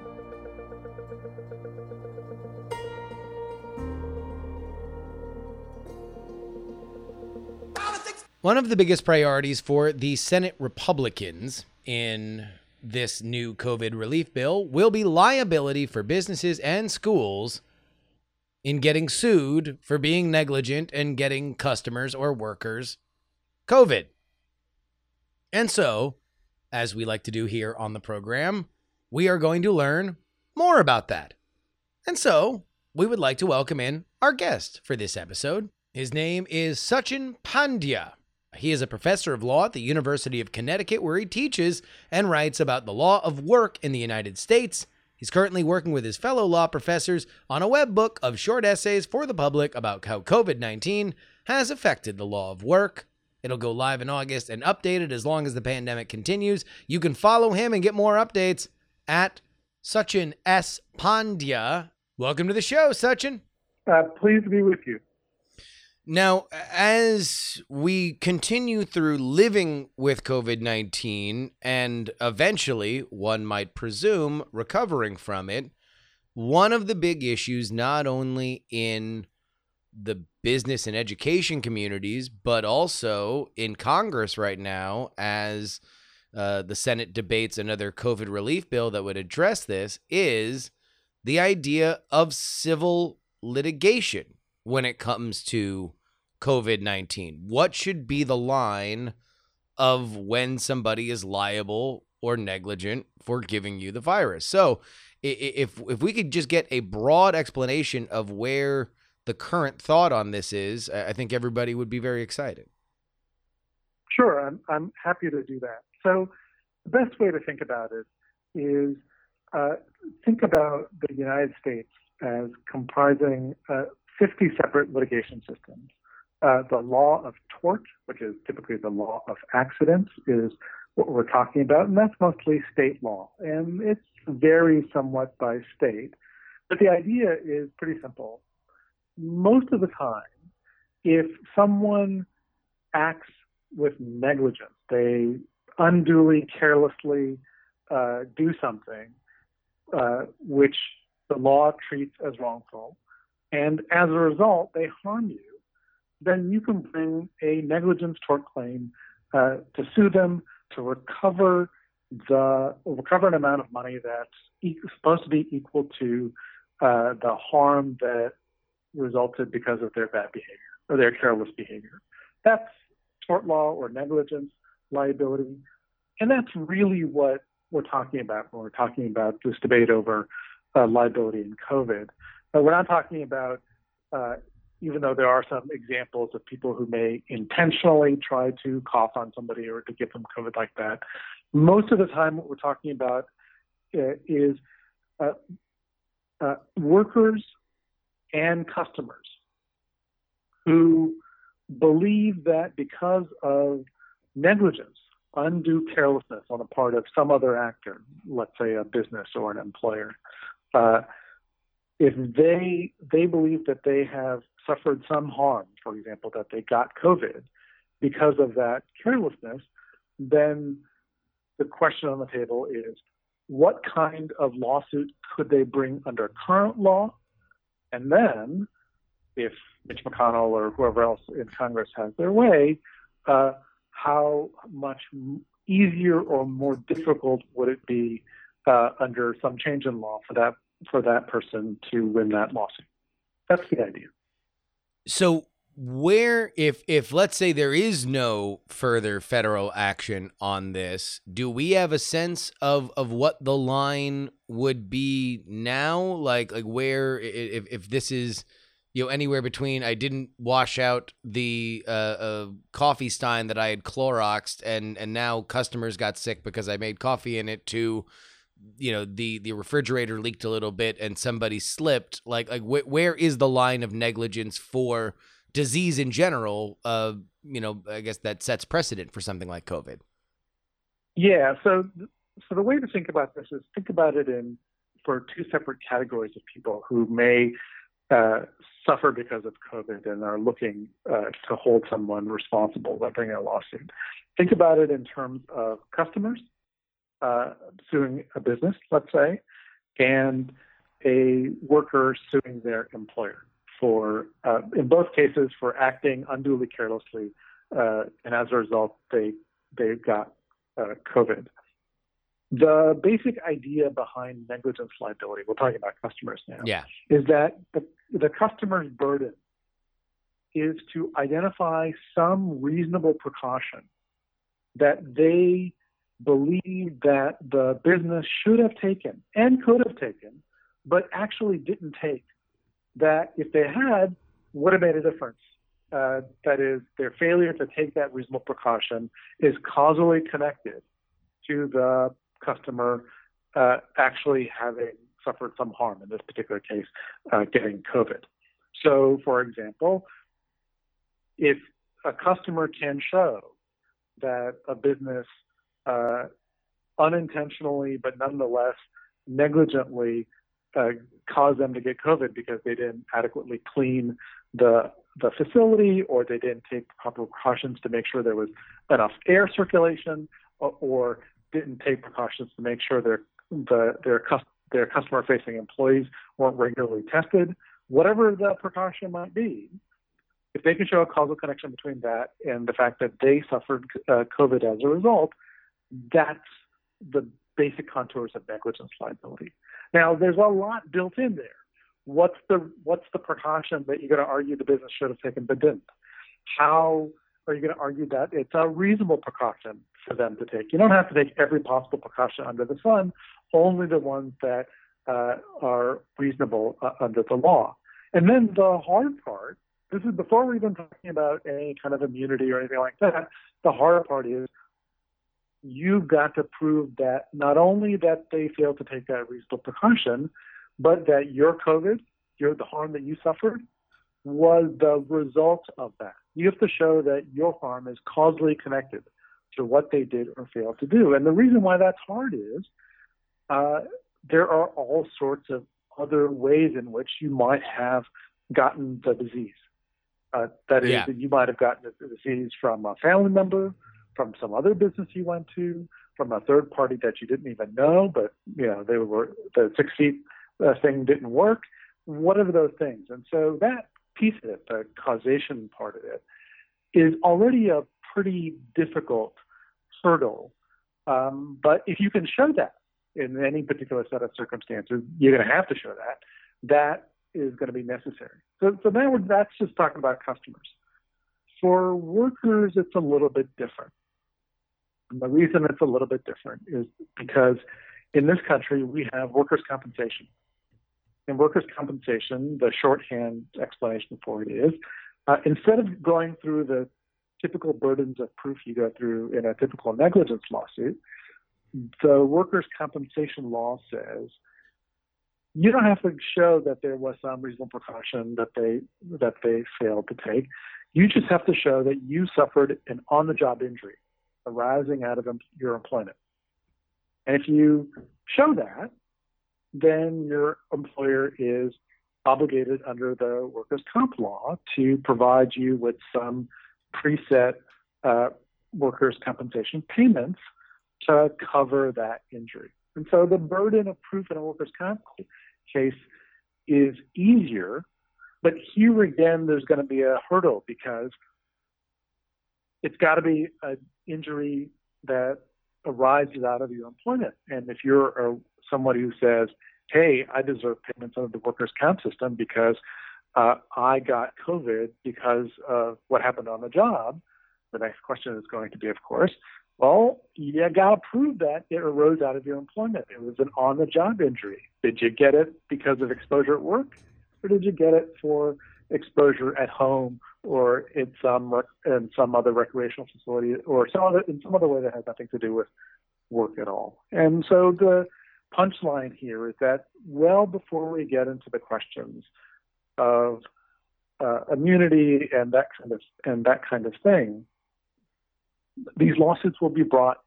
One of the biggest priorities for the Senate Republicans in this new COVID relief bill will be liability for businesses and schools in getting sued for being negligent and getting customers or workers COVID. And so, as we like to do here on the program, we are going to learn more about that. And so, we would like to welcome in our guest for this episode. His name is Sachin Pandya. He is a professor of law at the University of Connecticut, where he teaches and writes about the law of work in the United States. He's currently working with his fellow law professors on a web book of short essays for the public about how COVID 19 has affected the law of work. It'll go live in August and updated as long as the pandemic continues. You can follow him and get more updates at Sachin S. Pandya. Welcome to the show, Sachin.
Uh, pleased to be with you.
Now, as we continue through living with COVID 19 and eventually, one might presume, recovering from it, one of the big issues, not only in the business and education communities, but also in Congress right now, as uh, the Senate debates another COVID relief bill that would address this, is the idea of civil litigation when it comes to COVID 19? What should be the line of when somebody is liable or negligent for giving you the virus? So, if, if we could just get a broad explanation of where the current thought on this is, I think everybody would be very excited.
Sure, I'm, I'm happy to do that. So, the best way to think about it is uh, think about the United States as comprising uh, 50 separate litigation systems. Uh, the law of tort, which is typically the law of accidents, is what we're talking about, and that's mostly state law. And it varies somewhat by state. But the idea is pretty simple. Most of the time, if someone acts with negligence, they unduly, carelessly uh, do something uh, which the law treats as wrongful, and as a result, they harm you, then you can bring a negligence tort claim uh, to sue them to recover the recover an amount of money that's supposed to be equal to uh, the harm that resulted because of their bad behavior or their careless behavior. That's tort law or negligence liability, and that's really what we're talking about when we're talking about this debate over uh, liability in COVID. But we're not talking about uh, even though there are some examples of people who may intentionally try to cough on somebody or to give them COVID like that, most of the time what we're talking about uh, is uh, uh, workers and customers who believe that because of negligence, undue carelessness on the part of some other actor, let's say a business or an employer, uh, if they they believe that they have suffered some harm, for example, that they got COVID because of that carelessness, then the question on the table is what kind of lawsuit could they bring under current law? And then, if Mitch McConnell or whoever else in Congress has their way, uh, how much easier or more difficult would it be uh, under some change in law for that for that person to win that lawsuit? That's the idea.
So where if if let's say there is no further federal action on this, do we have a sense of of what the line would be now? Like like where if if this is you know anywhere between I didn't wash out the uh, uh, coffee stein that I had Cloroxed and and now customers got sick because I made coffee in it to you know the the refrigerator leaked a little bit and somebody slipped like like wh- where is the line of negligence for disease in general uh you know I guess that sets precedent for something like covid
Yeah. So, so the way to think about this is think about it in for two separate categories of people who may uh, suffer because of COVID and are looking uh, to hold someone responsible by bringing a lawsuit. Think about it in terms of customers uh, suing a business, let's say, and a worker suing their employer for, uh, in both cases, for acting unduly carelessly, uh, and as a result, they they got uh, COVID. The basic idea behind negligence liability, we're talking about customers now,
yeah
is that the, the customer's burden is to identify some reasonable precaution that they believe that the business should have taken and could have taken, but actually didn't take. That if they had, would have made a difference. Uh, that is, their failure to take that reasonable precaution is causally connected to the customer uh, actually having suffered some harm, in this particular case, uh, getting COVID. So, for example, if a customer can show that a business uh, unintentionally, but nonetheless negligently uh, caused them to get COVID because they didn't adequately clean the the facility or they didn't take proper precautions to make sure there was enough air circulation or, or didn't take precautions to make sure their the, their cus- their customer facing employees weren't regularly tested, whatever the precaution might be, if they can show a causal connection between that and the fact that they suffered uh, COVID as a result, that's the basic contours of negligence liability. Now, there's a lot built in there. What's the what's the precaution that you're going to argue the business should have taken but didn't? How are you going to argue that it's a reasonable precaution for them to take? You don't have to take every possible precaution under the sun, only the ones that uh, are reasonable uh, under the law. And then the hard part this is before we're even talking about any kind of immunity or anything like that. The hard part is you've got to prove that not only that they failed to take that reasonable precaution, but that your COVID, your the harm that you suffered, was the result of that. You have to show that your harm is causally connected to what they did or failed to do. And the reason why that's hard is uh, there are all sorts of other ways in which you might have gotten the disease. Uh, that is,
Yeah.
that you might have gotten the disease from a family member, from some other business you went to, from a third party that you didn't even know, but you know they were the six feet uh, thing didn't work. Whatever those things, and so that piece of it, the causation part of it, is already a pretty difficult hurdle. Um, but if you can show that in any particular set of circumstances, you're going to have to show that. That is going to be necessary. So, so now that's just talking about customers. For workers, it's a little bit different. And the reason it's a little bit different is because in this country we have workers' compensation. In workers' compensation, the shorthand explanation for it is uh, instead of going through the typical burdens of proof you go through in a typical negligence lawsuit, the workers' compensation law says you don't have to show that there was some reasonable precaution that they that they failed to take. You just have to show that you suffered an on-the-job injury arising out of your employment. And if you show that, then your employer is obligated under the workers' comp law to provide you with some preset uh, workers' compensation payments to cover that injury. And so the burden of proof in a workers' comp case is easier, but here again, there's going to be a hurdle because it's got to be an injury that arises out of your employment. And if you're a, somebody who says, hey, I deserve payments under the workers' comp system because uh, I got COVID because of what happened on the job, the next question is going to be, of course, well, you got to prove that it arose out of your employment. It was an on the job injury. Did you get it because of exposure at work, or did you get it for exposure at home or in some in some other recreational facility or some other in some other way that has nothing to do with work at all. And so the punchline here is that well before we get into the questions of uh, immunity and that kind of and that kind of thing, these lawsuits will be brought,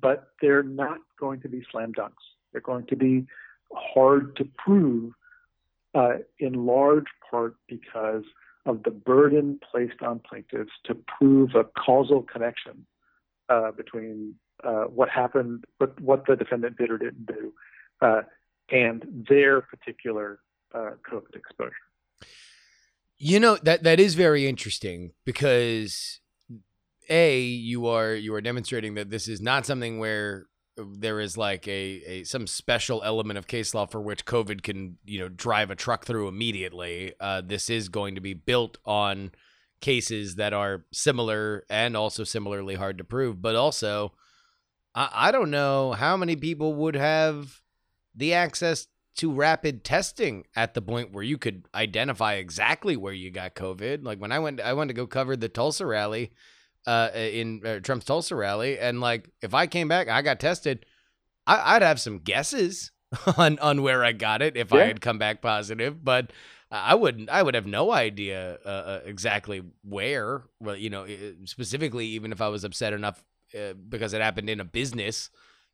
but they're not going to be slam dunks. They're going to be hard to prove, uh, in large part because of the burden placed on plaintiffs to prove a causal connection uh, between uh, what happened, what, what the defendant did or didn't do, and their particular COVID exposure.
You know that that is very interesting because a you are you are demonstrating that this is not something where there is like a, a some special element of case law for which COVID can you know drive a truck through immediately. Uh, this is going to be built on cases that are similar and also similarly hard to prove, but also I, I don't know how many people would have the access to rapid testing at the point where you could identify exactly where you got COVID. Like when I went, I went to go cover the Tulsa rally, uh, in uh, Trump's Tulsa rally, and like if I came back, I got tested, I, I'd have some guesses on on where I got it if I had come back positive, but. I wouldn't. I would have no idea uh, uh, exactly where. Well, you know, specifically, even if I was upset enough uh, because it happened in a business,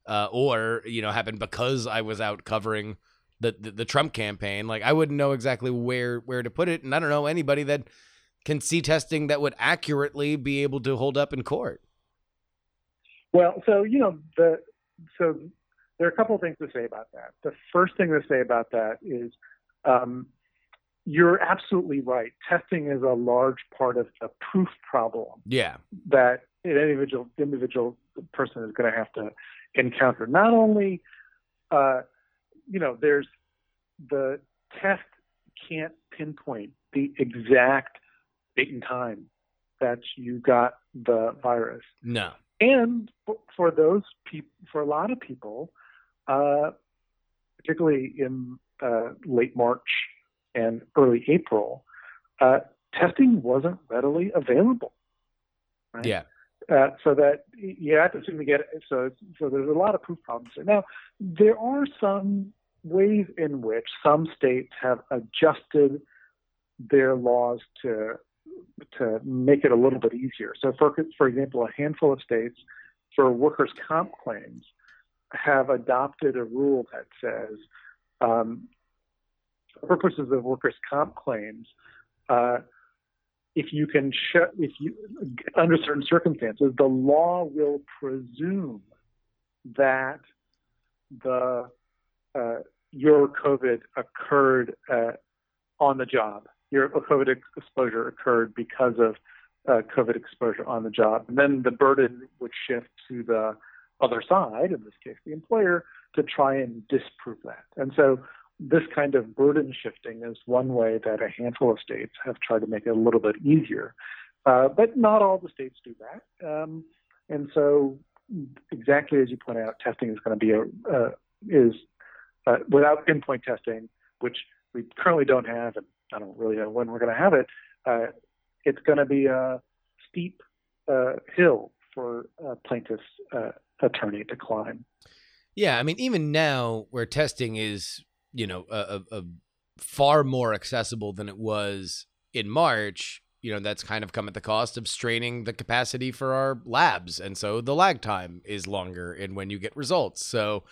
uh, or you know, happened because I was out covering the, the the Trump campaign. Like I wouldn't know exactly where where to put it, and I don't know anybody that can see testing that would accurately be able to hold up in court.
Well, so you know the so there are a couple of things to say about that. The first thing to say about that is um, you're absolutely right. Testing is a large part of the proof problem
Yeah,
that an individual individual person is going to have to encounter. Not only, uh, you know, there's the test can't pinpoint the exact date and time that you got the virus
no,
and for those people, for a lot of people, uh, particularly in uh, late March and early April, uh, testing wasn't readily available. Right?
yeah,
Uh, so that you have to assume to get it. So, so there's a lot of proof problems there. Now, there are some ways in which some states have adjusted their laws to to make it a little bit easier. So, for for example, a handful of states for workers' comp claims have adopted a rule that says, um, for purposes of workers' comp claims, uh, if you can show, if you, under certain circumstances, the law will presume that the uh, your COVID occurred uh, on the job. Your COVID exposure occurred because of uh, COVID exposure on the job, and then the burden would shift to the other side, in this case, the employer, to try and disprove that. And so this kind of burden shifting is one way that a handful of states have tried to make it a little bit easier. Uh, but not all the states do that. Um, and so, exactly as you point out, testing is going to be a uh, is uh, without pinpoint testing, which we currently don't have, and I don't really know when we're going to have it. Uh, it's going to be a steep uh, hill for a plaintiff's uh, attorney to climb.
yeah. I mean, even now, where testing is, you know, a, a, a far more accessible than it was in March. You know, that's kind of come at the cost of straining the capacity for our labs, and so the lag time is longer in when you get results. So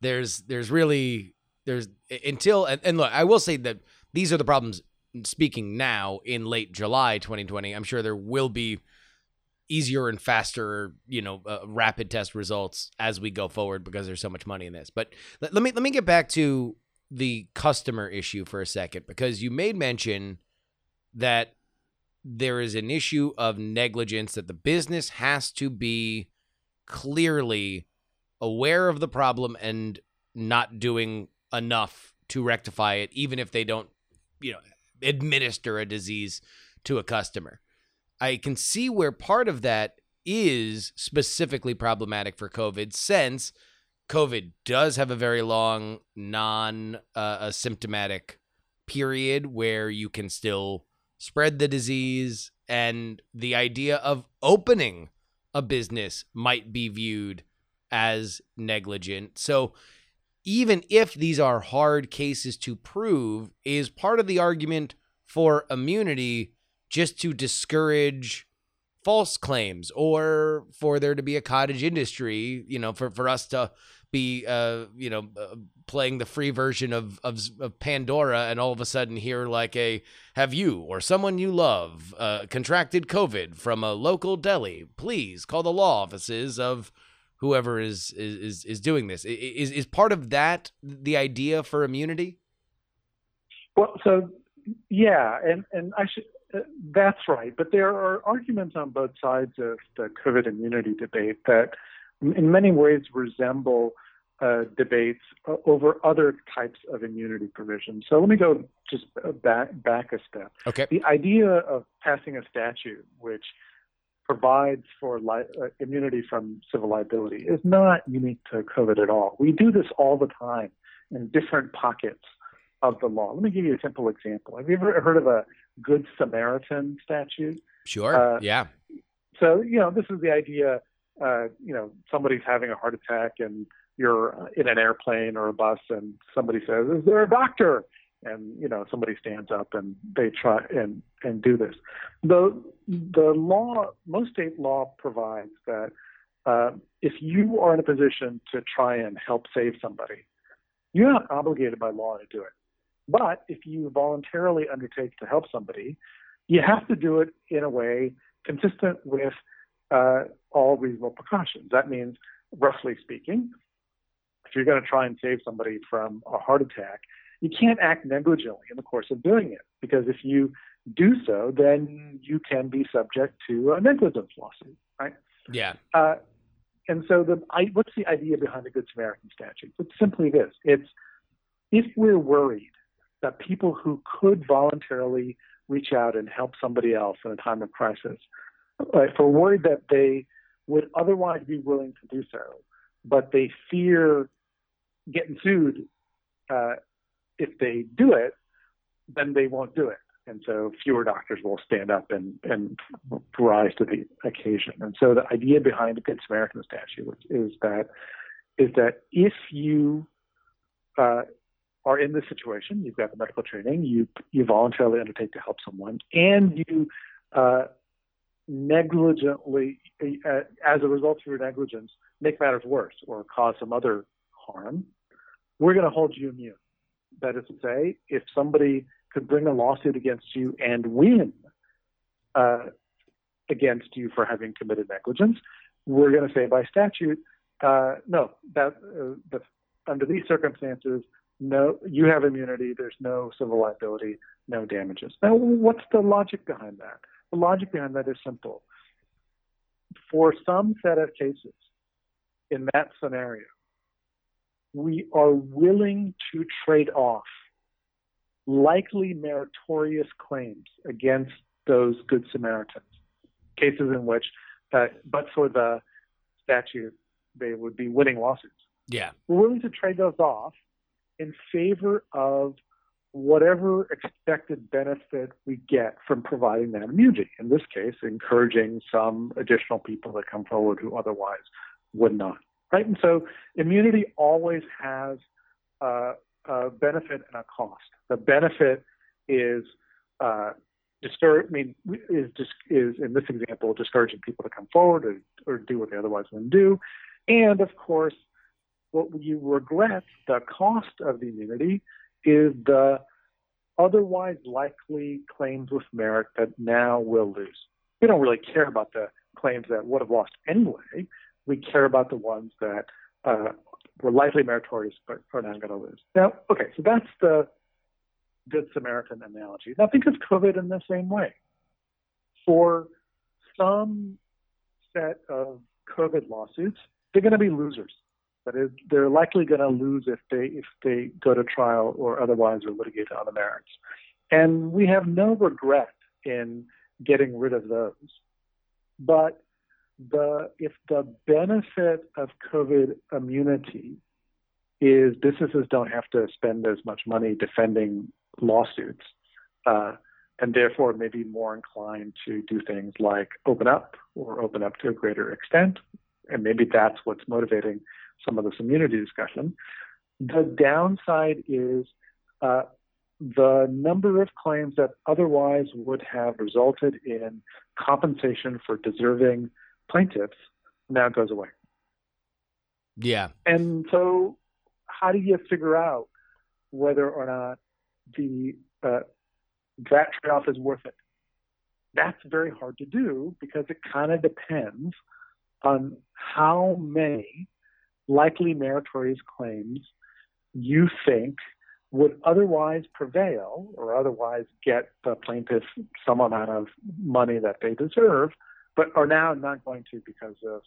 there's there's really there's until and, and look, I will say that these are the problems. Speaking now in late July 2020, I'm sure there will be easier and faster, you know, uh, rapid test results as we go forward because there's so much money in this. But let, let me let me get back to the customer issue for a second because you made mention that there is an issue of negligence that the business has to be clearly aware of the problem and not doing enough to rectify it even if they don't you know administer a disease to a customer i can see where part of that is specifically problematic for covid since covid does have a very long non uh, symptomatic period where you can still spread the disease and the idea of opening a business might be viewed as negligent. So even if these are hard cases to prove, is part of the argument for immunity just to discourage false claims or for there to be a cottage industry, you know, for, for us to be, uh, you know, uh, playing the free version of, of, of Pandora and all of a sudden hear like a, have you or someone you love uh, contracted COVID from a local deli? Please call the law offices of whoever is is is doing this. Is is part of that the idea for immunity?
Well, so yeah, and and I should. Uh, that's right, but there are arguments on both sides of the COVID immunity debate that, in many ways, resemble uh, debates uh, over other types of immunity provisions. So let me go just uh, back back a step.
Okay.
The idea of passing a statute which provides for li- uh, immunity from civil liability is not unique to COVID at all. We do this all the time in different pockets of the law. Let me give you a simple example. Have you ever heard of a Good Samaritan statute?
Sure.
Uh,
yeah.
So, you know, this is the idea, uh, you know, somebody's having a heart attack and you're in an airplane or a bus and somebody says, is there a doctor? And, you know, somebody stands up and they try and, and do this. The, the law, most state law provides that uh, if you are in a position to try and help save somebody, you're not obligated by law to do it. But if you voluntarily undertake to help somebody, you have to do it in a way consistent with uh, all reasonable precautions. That means, roughly speaking, if you're going to try and save somebody from a heart attack, you can't act negligently in the course of doing it because if you do so, then you can be subject to a negligence lawsuit, right?
Yeah.
Uh, and so, the I, what's the idea behind the Good Samaritan statute? It's simply this: it's if we're worried that people who could voluntarily reach out and help somebody else in a time of crisis, uh, if we're worried that they would otherwise be willing to do so, but they fear getting sued uh, if they do it, then they won't do it. And so fewer doctors will stand up and, and rise to the occasion. And so the idea behind the Good Samaritan statute is that is that if you uh, are in this situation, you've got the medical training, you you voluntarily undertake to help someone, and you uh, negligently, uh, as a result of your negligence, make matters worse or cause some other harm, we're going to hold you immune. That is to say, if somebody could bring a lawsuit against you and win uh, against you for having committed negligence, we're going to say by statute, uh, no, that uh, under these circumstances, no, you have immunity. There's no civil liability, no damages. Now, what's the logic behind that? The logic behind that is simple. For some set of cases, in that scenario, we are willing to trade off likely meritorious claims against those Good Samaritans. Cases in which, uh, but for the statute, they would be winning lawsuits.
Yeah.
We're willing to trade those off in favor of whatever expected benefit we get from providing that immunity. In this case, encouraging some additional people to come forward who otherwise would not. Right? And so immunity always has uh, a benefit and a cost. The benefit is uh, discourage. I mean, is just is in this example discouraging people to come forward or, or do what they otherwise wouldn't do, and of course, what you regret the cost of the immunity is the otherwise likely claims with merit that now will lose. We don't really care about the claims that would have lost anyway. We care about the ones that uh, were likely meritorious but are now going to lose. Now, okay, so that's the Good Samaritan analogy. Now think of COVID in the same way. For some set of COVID lawsuits, they're going to be losers. That is, they're likely going to lose if they if they go to trial or otherwise are litigated on the merits. And we have no regret in getting rid of those. But the if the benefit of COVID immunity is businesses don't have to spend as much money defending lawsuits, uh, and therefore may be more inclined to do things like open up or open up to a greater extent, and maybe that's what's motivating some of this immunity discussion. The downside is uh, the number of claims that otherwise would have resulted in compensation for deserving plaintiffs now goes away.
Yeah.
And so, how do you figure out whether or not the uh, that trade-off is worth it? That's very hard to do because it kind of depends on how many likely meritorious claims you think would otherwise prevail or otherwise get the plaintiff some amount of money that they deserve, but are now not going to because of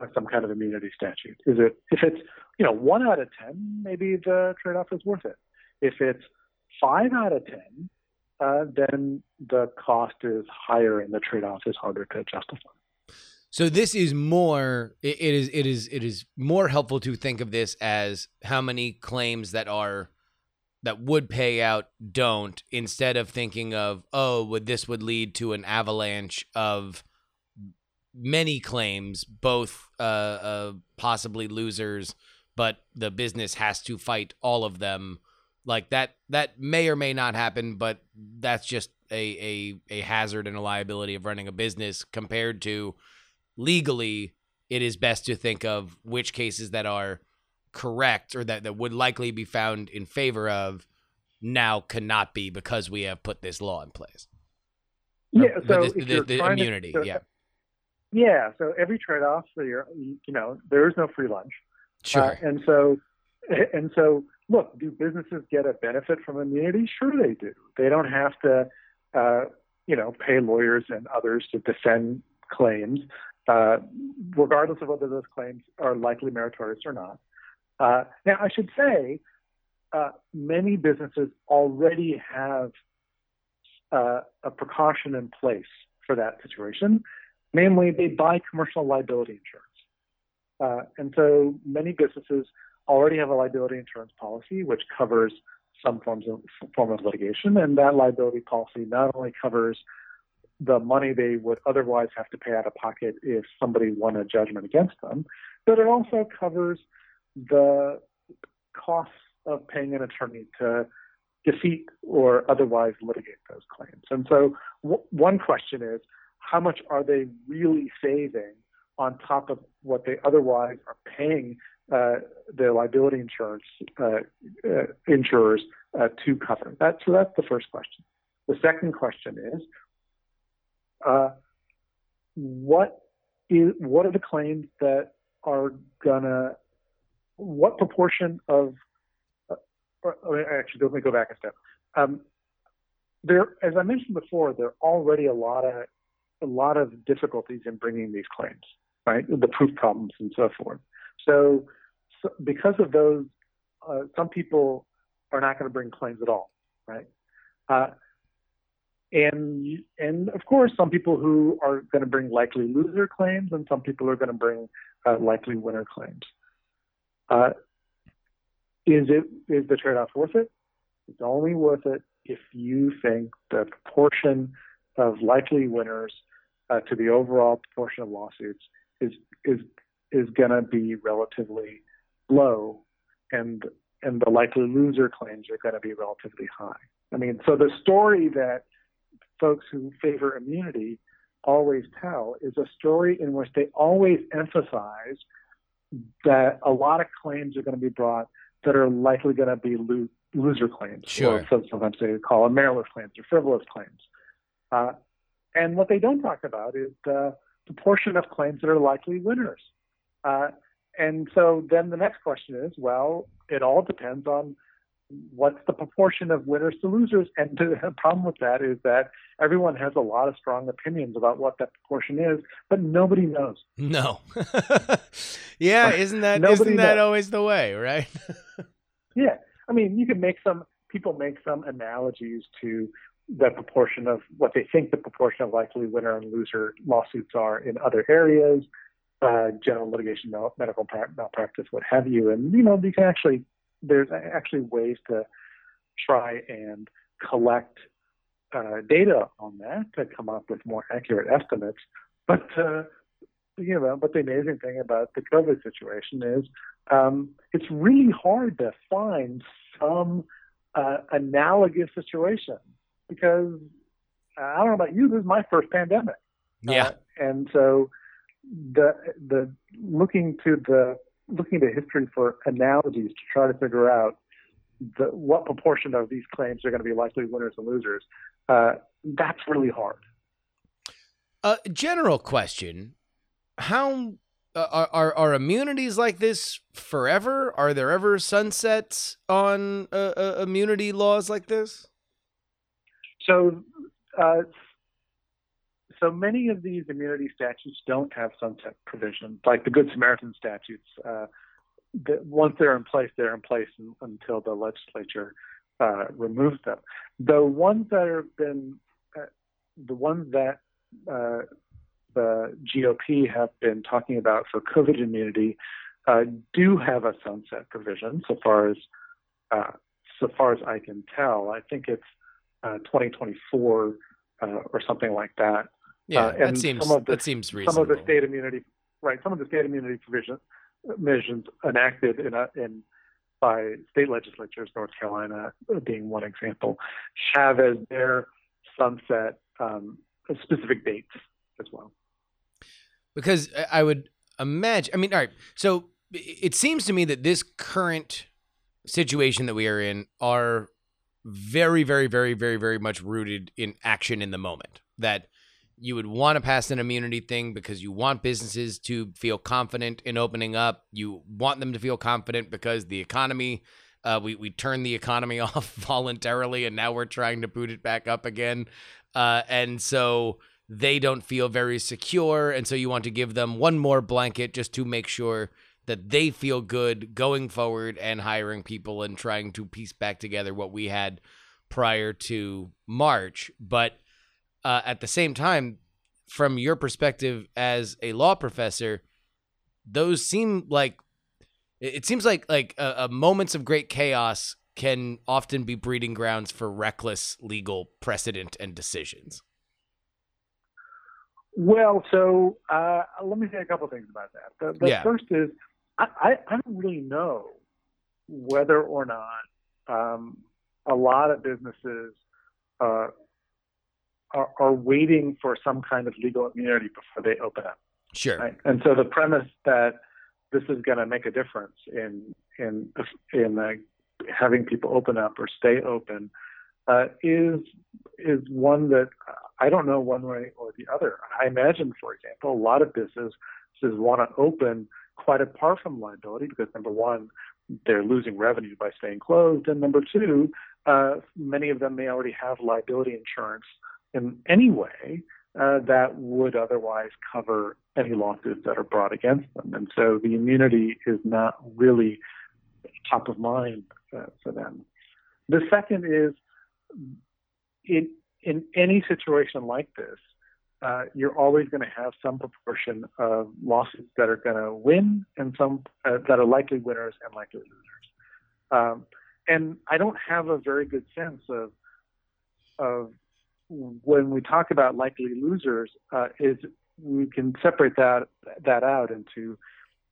uh, some kind of immunity statute. Is it if it's you know one out of ten, maybe the trade-off is worth it. If it's five out of ten, uh, then the cost is higher and the trade-off is harder to justify.
So this is more it, it is it is it is more helpful to think of this as how many claims that are that would pay out don't instead of thinking of oh would this would lead to an avalanche of many claims both uh, uh possibly losers but the business has to fight all of them like that that may or may not happen but that's just a a, a hazard and a liability of running a business compared to legally it is best to think of which cases that are correct or that, that would likely be found in favor of now cannot be because we have put this law in place. Or
Yeah, so
this- the,
trying to-
immunity, yeah.
Yeah, so every trade-off, so you're, you know, there is no free lunch.
Sure.
Uh, and so, and so, look, do businesses get a benefit from immunity? Sure, they do. They don't have to, uh, you know, pay lawyers and others to defend claims, uh, regardless of whether those claims are likely meritorious or not. Uh, now, I should say, uh, many businesses already have uh, a precaution in place for that situation. Namely, they buy commercial liability insurance. Uh, and so many businesses already have a liability insurance policy which covers some forms of form of litigation, and that liability policy not only covers the money they would otherwise have to pay out of pocket if somebody won a judgment against them, but it also covers the costs of paying an attorney to defeat or otherwise litigate those claims. And so, w- one question is how much are they really saving on top of what they otherwise are paying uh, their liability insurance uh, uh, insurers uh, to cover? That, so that's the first question. The second question is uh, what is what are the claims that are gonna what proportion of uh, actually let me go back a step. Um, there, as I mentioned before, there are already a lot of a lot of difficulties in bringing these claims, right? The proof problems and so forth. So, so because of those, uh, some people are not going to bring claims at all, right? Uh, and and of course, some people who are going to bring likely loser claims, and some people are going to bring uh, likely winner claims. Uh, is it is the trade-off worth it? It's only worth it if you think the proportion of likely winners uh, to the overall proportion of lawsuits is is is going to be relatively low, and and the likely loser claims are going to be relatively high. I mean, so the story that folks who favor immunity always tell is a story in which they always emphasize that a lot of claims are going to be brought that are likely going to be lo- loser claims,
Sure.
or sometimes they call them meritless claims or frivolous claims. Uh, and what they don't talk about is the proportion of claims that are likely winners. Uh, and so then the next question is, well, it all depends on what's the proportion of winners to losers. And the problem with that is that everyone has a lot of strong opinions about what that proportion is, but nobody knows.
No. yeah, isn't that isn't that
knows.
always the way, right?
Yeah, I mean, you can make some people make some analogies to the proportion of what they think the proportion of likely winner and loser lawsuits are in other areas, uh, general litigation, medical malpractice, what have you. And you know, you can actually there's actually ways to try and collect uh, data on that to come up with more accurate estimates. But uh, you know, but the amazing thing about the COVID situation is um, it's really hard to find some uh, analogous situation because uh, I don't know about you, this is my first pandemic.
Yeah.
Uh, and so the the looking to the looking to history for analogies to try to figure out the, what proportion of these claims are going to be likely winners and losers. Uh, that's really hard.
Uh, general question: How uh, are, are are immunities like this forever? Are there ever sunsets on uh, uh, immunity laws like this?
So, uh, so many of these immunity statutes don't have sunset provisions, like the Good Samaritan statutes. Uh, once they're in place, they're in place un- until the legislature uh, removes them. The ones that have been, uh, the ones that uh, the GOP have been talking about for COVID immunity, uh, do have a sunset provision. So far as uh, so far as I can tell, I think it's 2024 uh, or something like that.
Yeah,
Uh,
that seems
some of the-
that seems reasonable.
Some of the state immunity, right? Some of the state immunity provisions measures enacted in a, in by state legislatures, North Carolina being one example, have as their sunset um, specific dates as well.
because I- I would imagine. I mean, all right. So it seems to me that this current situation that we are in are very, very, very, very, very much rooted in action in the moment. That you would want to pass an immunity thing because you want businesses to feel confident in opening up. You want them to feel confident because the economy. Uh, we we turned the economy off voluntarily, and now we're trying to boot it back up again. Uh, and so they don't feel very secure and so you want to give them one more blanket just to make sure that they feel good going forward and hiring people and trying to piece back together what we had prior to March but uh, at the same time from your perspective as a law professor those seem like it seems like like uh, uh, moments of great chaos can often be breeding grounds for reckless legal precedent and decisions
Well, so uh, let me say a couple things about that. The, the
Yeah.
first is I, I, don't really know whether or not um, a lot of businesses uh, are, are waiting for some kind of legal immunity before they open up.
sure
Right? And so the premise that this is going to make a difference in in in uh, having people open up or stay open uh, is is one that I don't know one way or the other. I imagine, for example, a lot of businesses want to open quite apart from liability because number one, they're losing revenue by staying closed, and number two, uh, many of them may already have liability insurance in any way uh, that would otherwise cover any lawsuits that are brought against them. And so the immunity is not really top of mind uh, for them. The second is in, in any situation like this, uh, you're always going to have some proportion of lawsuits that are going to win and some uh, that are likely winners and likely losers. Um, and I don't have a very good sense of of when we talk about likely losers uh, is we can separate that that out into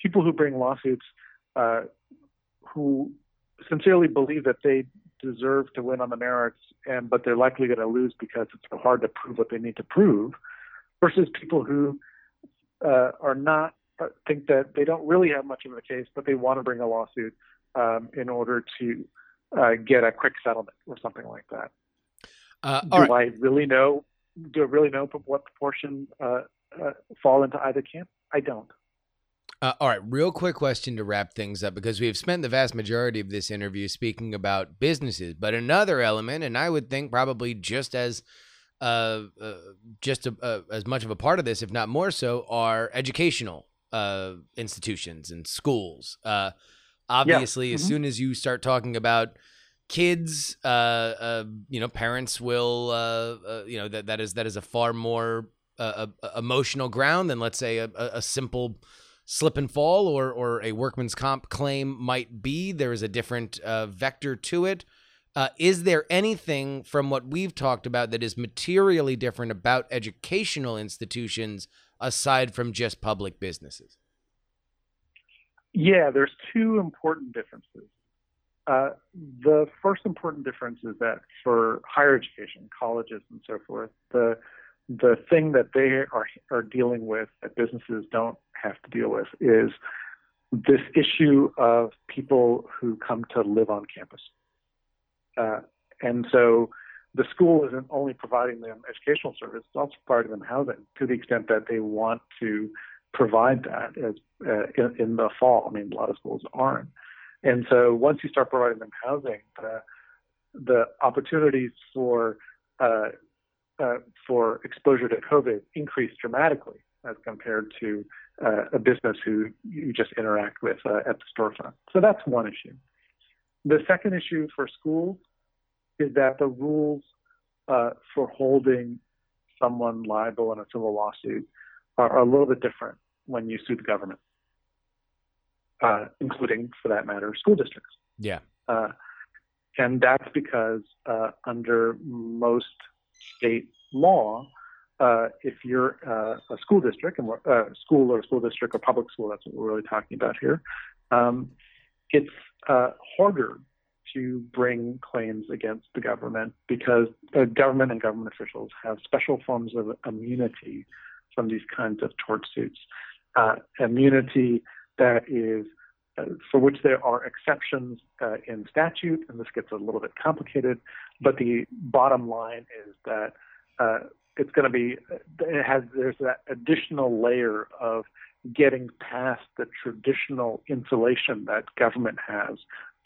people who bring lawsuits uh, who sincerely believe that they deserve to win on the merits and but they're likely going to lose because it's so hard to prove what they need to prove versus people who uh, are not uh, think that they don't really have much of a case but they want to bring a lawsuit um, in order to uh, get a quick settlement or something like that
uh,
do
right
I really know? Do I really know what proportion uh, uh, fall into either camp? I don't.
Uh, all right, real quick question to wrap things up because we've spent the vast majority of this interview speaking about businesses, but another element, and I would think probably just as uh, uh, just a, uh, as much of a part of this, if not more so, are educational uh, institutions and schools. Uh, obviously, as
Mhm.
soon as you start talking about kids, uh, uh, you know, parents will, uh, uh, you know, that that is that is a far more uh, uh, emotional ground than let's say a, a, simple slip and fall or or a workman's comp claim might be. There is a different uh, vector to it. Uh, is there anything from what we've talked about that is materially different about educational institutions aside from just public businesses?
Yeah, there's two important differences. Uh, the first important difference is that for higher education, colleges and so forth, the the thing that they are are dealing with that businesses don't have to deal with is this issue of people who come to live on campus. Uh, and so the school isn't only providing them educational service, it's also providing them housing to the extent that they want to provide that as uh, in, in the fall. I mean, a lot of schools aren't. And so once you start providing them housing, the, the opportunities for uh, uh, for exposure to COVID increase dramatically as compared to uh, a business who you just interact with uh, at the storefront. So that's one issue. The second issue for schools is that the rules uh, for holding someone liable in a civil lawsuit are, are a little bit different when you sue the government, uh, including, for that matter, school districts.
Yeah.
Uh, and that's because uh, under most state law, uh, if you're uh, a school district, and we're- uh, school or school district or public school, that's what we're really talking about here, um, it's uh, harder to bring claims against the government because the government and government officials have special forms of immunity from these kinds of tort suits. Uh, immunity that is uh, for which there are exceptions uh, in statute, and this gets a little bit complicated. But the bottom line is that uh, it's going to be it has there's that additional layer of getting past the traditional insulation that government has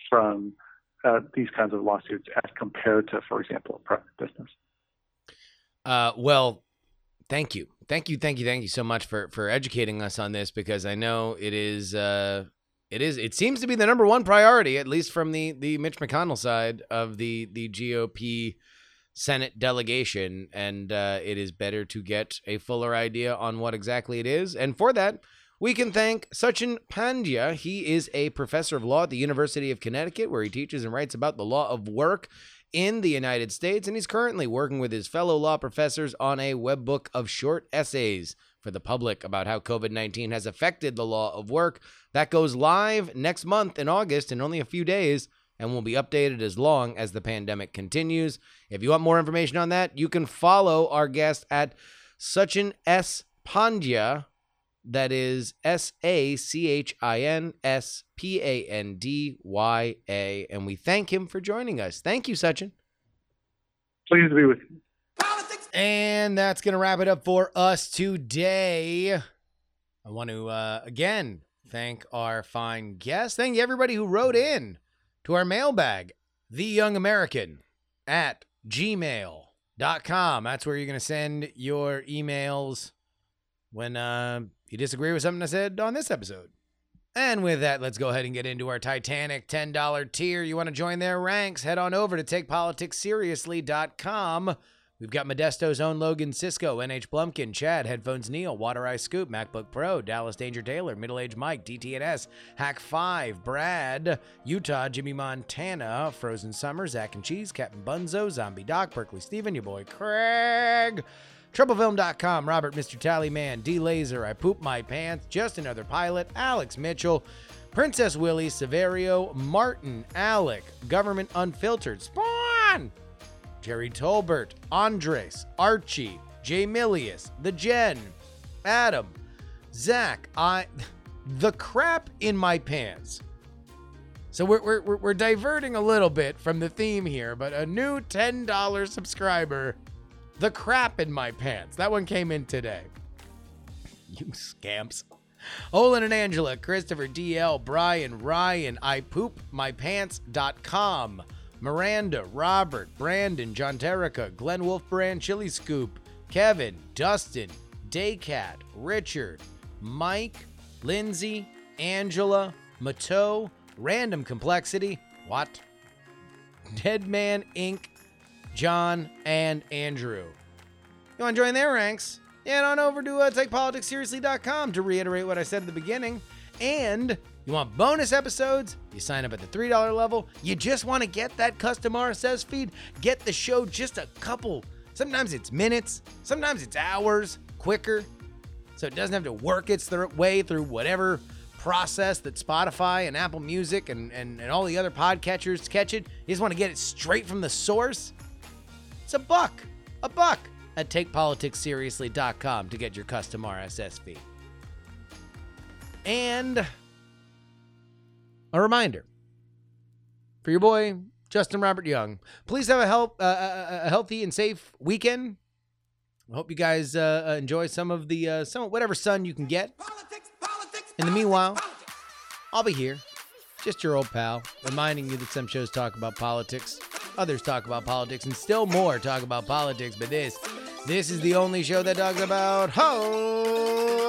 from uh, these kinds of lawsuits as compared to, for example, private business.
Uh, well, thank you, thank you, thank you, thank you so much for for educating us on this because I know it is uh, it is it seems to be the number one priority, at least from the the Mitch McConnell side of the the GOP Senate delegation, and uh, it is better to get a fuller idea on what exactly it is, and for that. We can thank Sachin Pandya. He is a professor of law at the University of Connecticut, where he teaches and writes about the law of work in the United States, and he's currently working with his fellow law professors on a webbook of short essays for the public about how COVID 19 has affected the law of work. That goes live next month in August in only a few days and will be updated as long as the pandemic continues. If you want more information on that, you can follow our guest at Sachin S. Pandya. That is S A C H I N S P A N D Y A. And we thank him for joining us. Thank you, Sachin.
Pleased to be with you.
And that's going to wrap it up for us today. I want to, uh, again, thank our fine guests. Thank you, everybody who wrote in to our mailbag, The Young American at gmail.com. That's where you're going to send your emails when uh, you disagree with something I said on this episode. And with that, let's go ahead and get into our Titanic $10 tier. You want to join their ranks? Head on over to takepoliticsseriously.com. We've got Modesto's own Logan Cisco, NH Blumpkin, Chad, Headphones Neil, Water Eye Scoop, MacBook Pro, Dallas Danger Taylor, Middle Age Mike, DTNS, Hack 5, Brad, Utah, Jimmy Montana, Frozen Summer, Zach and Cheese, Captain Bunzo, Zombie Doc, Berkeley Steven, your boy Craig. Troublefilm.com, Robert Mr. Tallyman, D Laser, I Poop My Pants, Just Another Pilot, Alex Mitchell, Princess Willie, Severio, Martin, Alec, Government Unfiltered, Spawn, Jerry Tolbert, Andres, Archie, Jay Milius, The Jen, Adam, Zach, I, the crap in my pants. So we're, we're, we're- we're diverting a little bit from the theme here, but a new $10 subscriber, the crap in my pants. That one came in today. You scamps. Olin and Angela, Christopher DL, Brian, Ryan, I poop my pants.com, Miranda, Robert, Brandon, John Terrica, Glenn Wolfbrand, Chili Scoop, Kevin, Dustin, Daycat, Richard, Mike, Lindsay, Angela, Mateau, Random Complexity, what? Deadman Inc., John, and Andrew. You want to join their ranks? Head on over to uh, TakePoliticsSeriously.com to reiterate what I said at the beginning. And You want bonus episodes? You sign up at the $3 level. You just want to get that custom RSS feed? Get the show just a couple. Sometimes it's minutes, sometimes it's hours quicker. So it doesn't have to work its th- way through whatever process that Spotify and Apple Music and, and, and all the other podcatchers catch it. You just want to get it straight from the source? It's a buck. A buck at takepoliticsseriously.com to get your custom RSS feed. And a reminder for your boy Justin Robert Young. Please have a, help, uh, a, a healthy and safe weekend. I hope you guys uh, uh, enjoy some of the uh, some whatever sun you can get. In the meanwhile, I'll be here, just your old pal, reminding you that some shows talk about politics, others talk about politics, and still more talk about politics. But this, this is the only show that talks about ho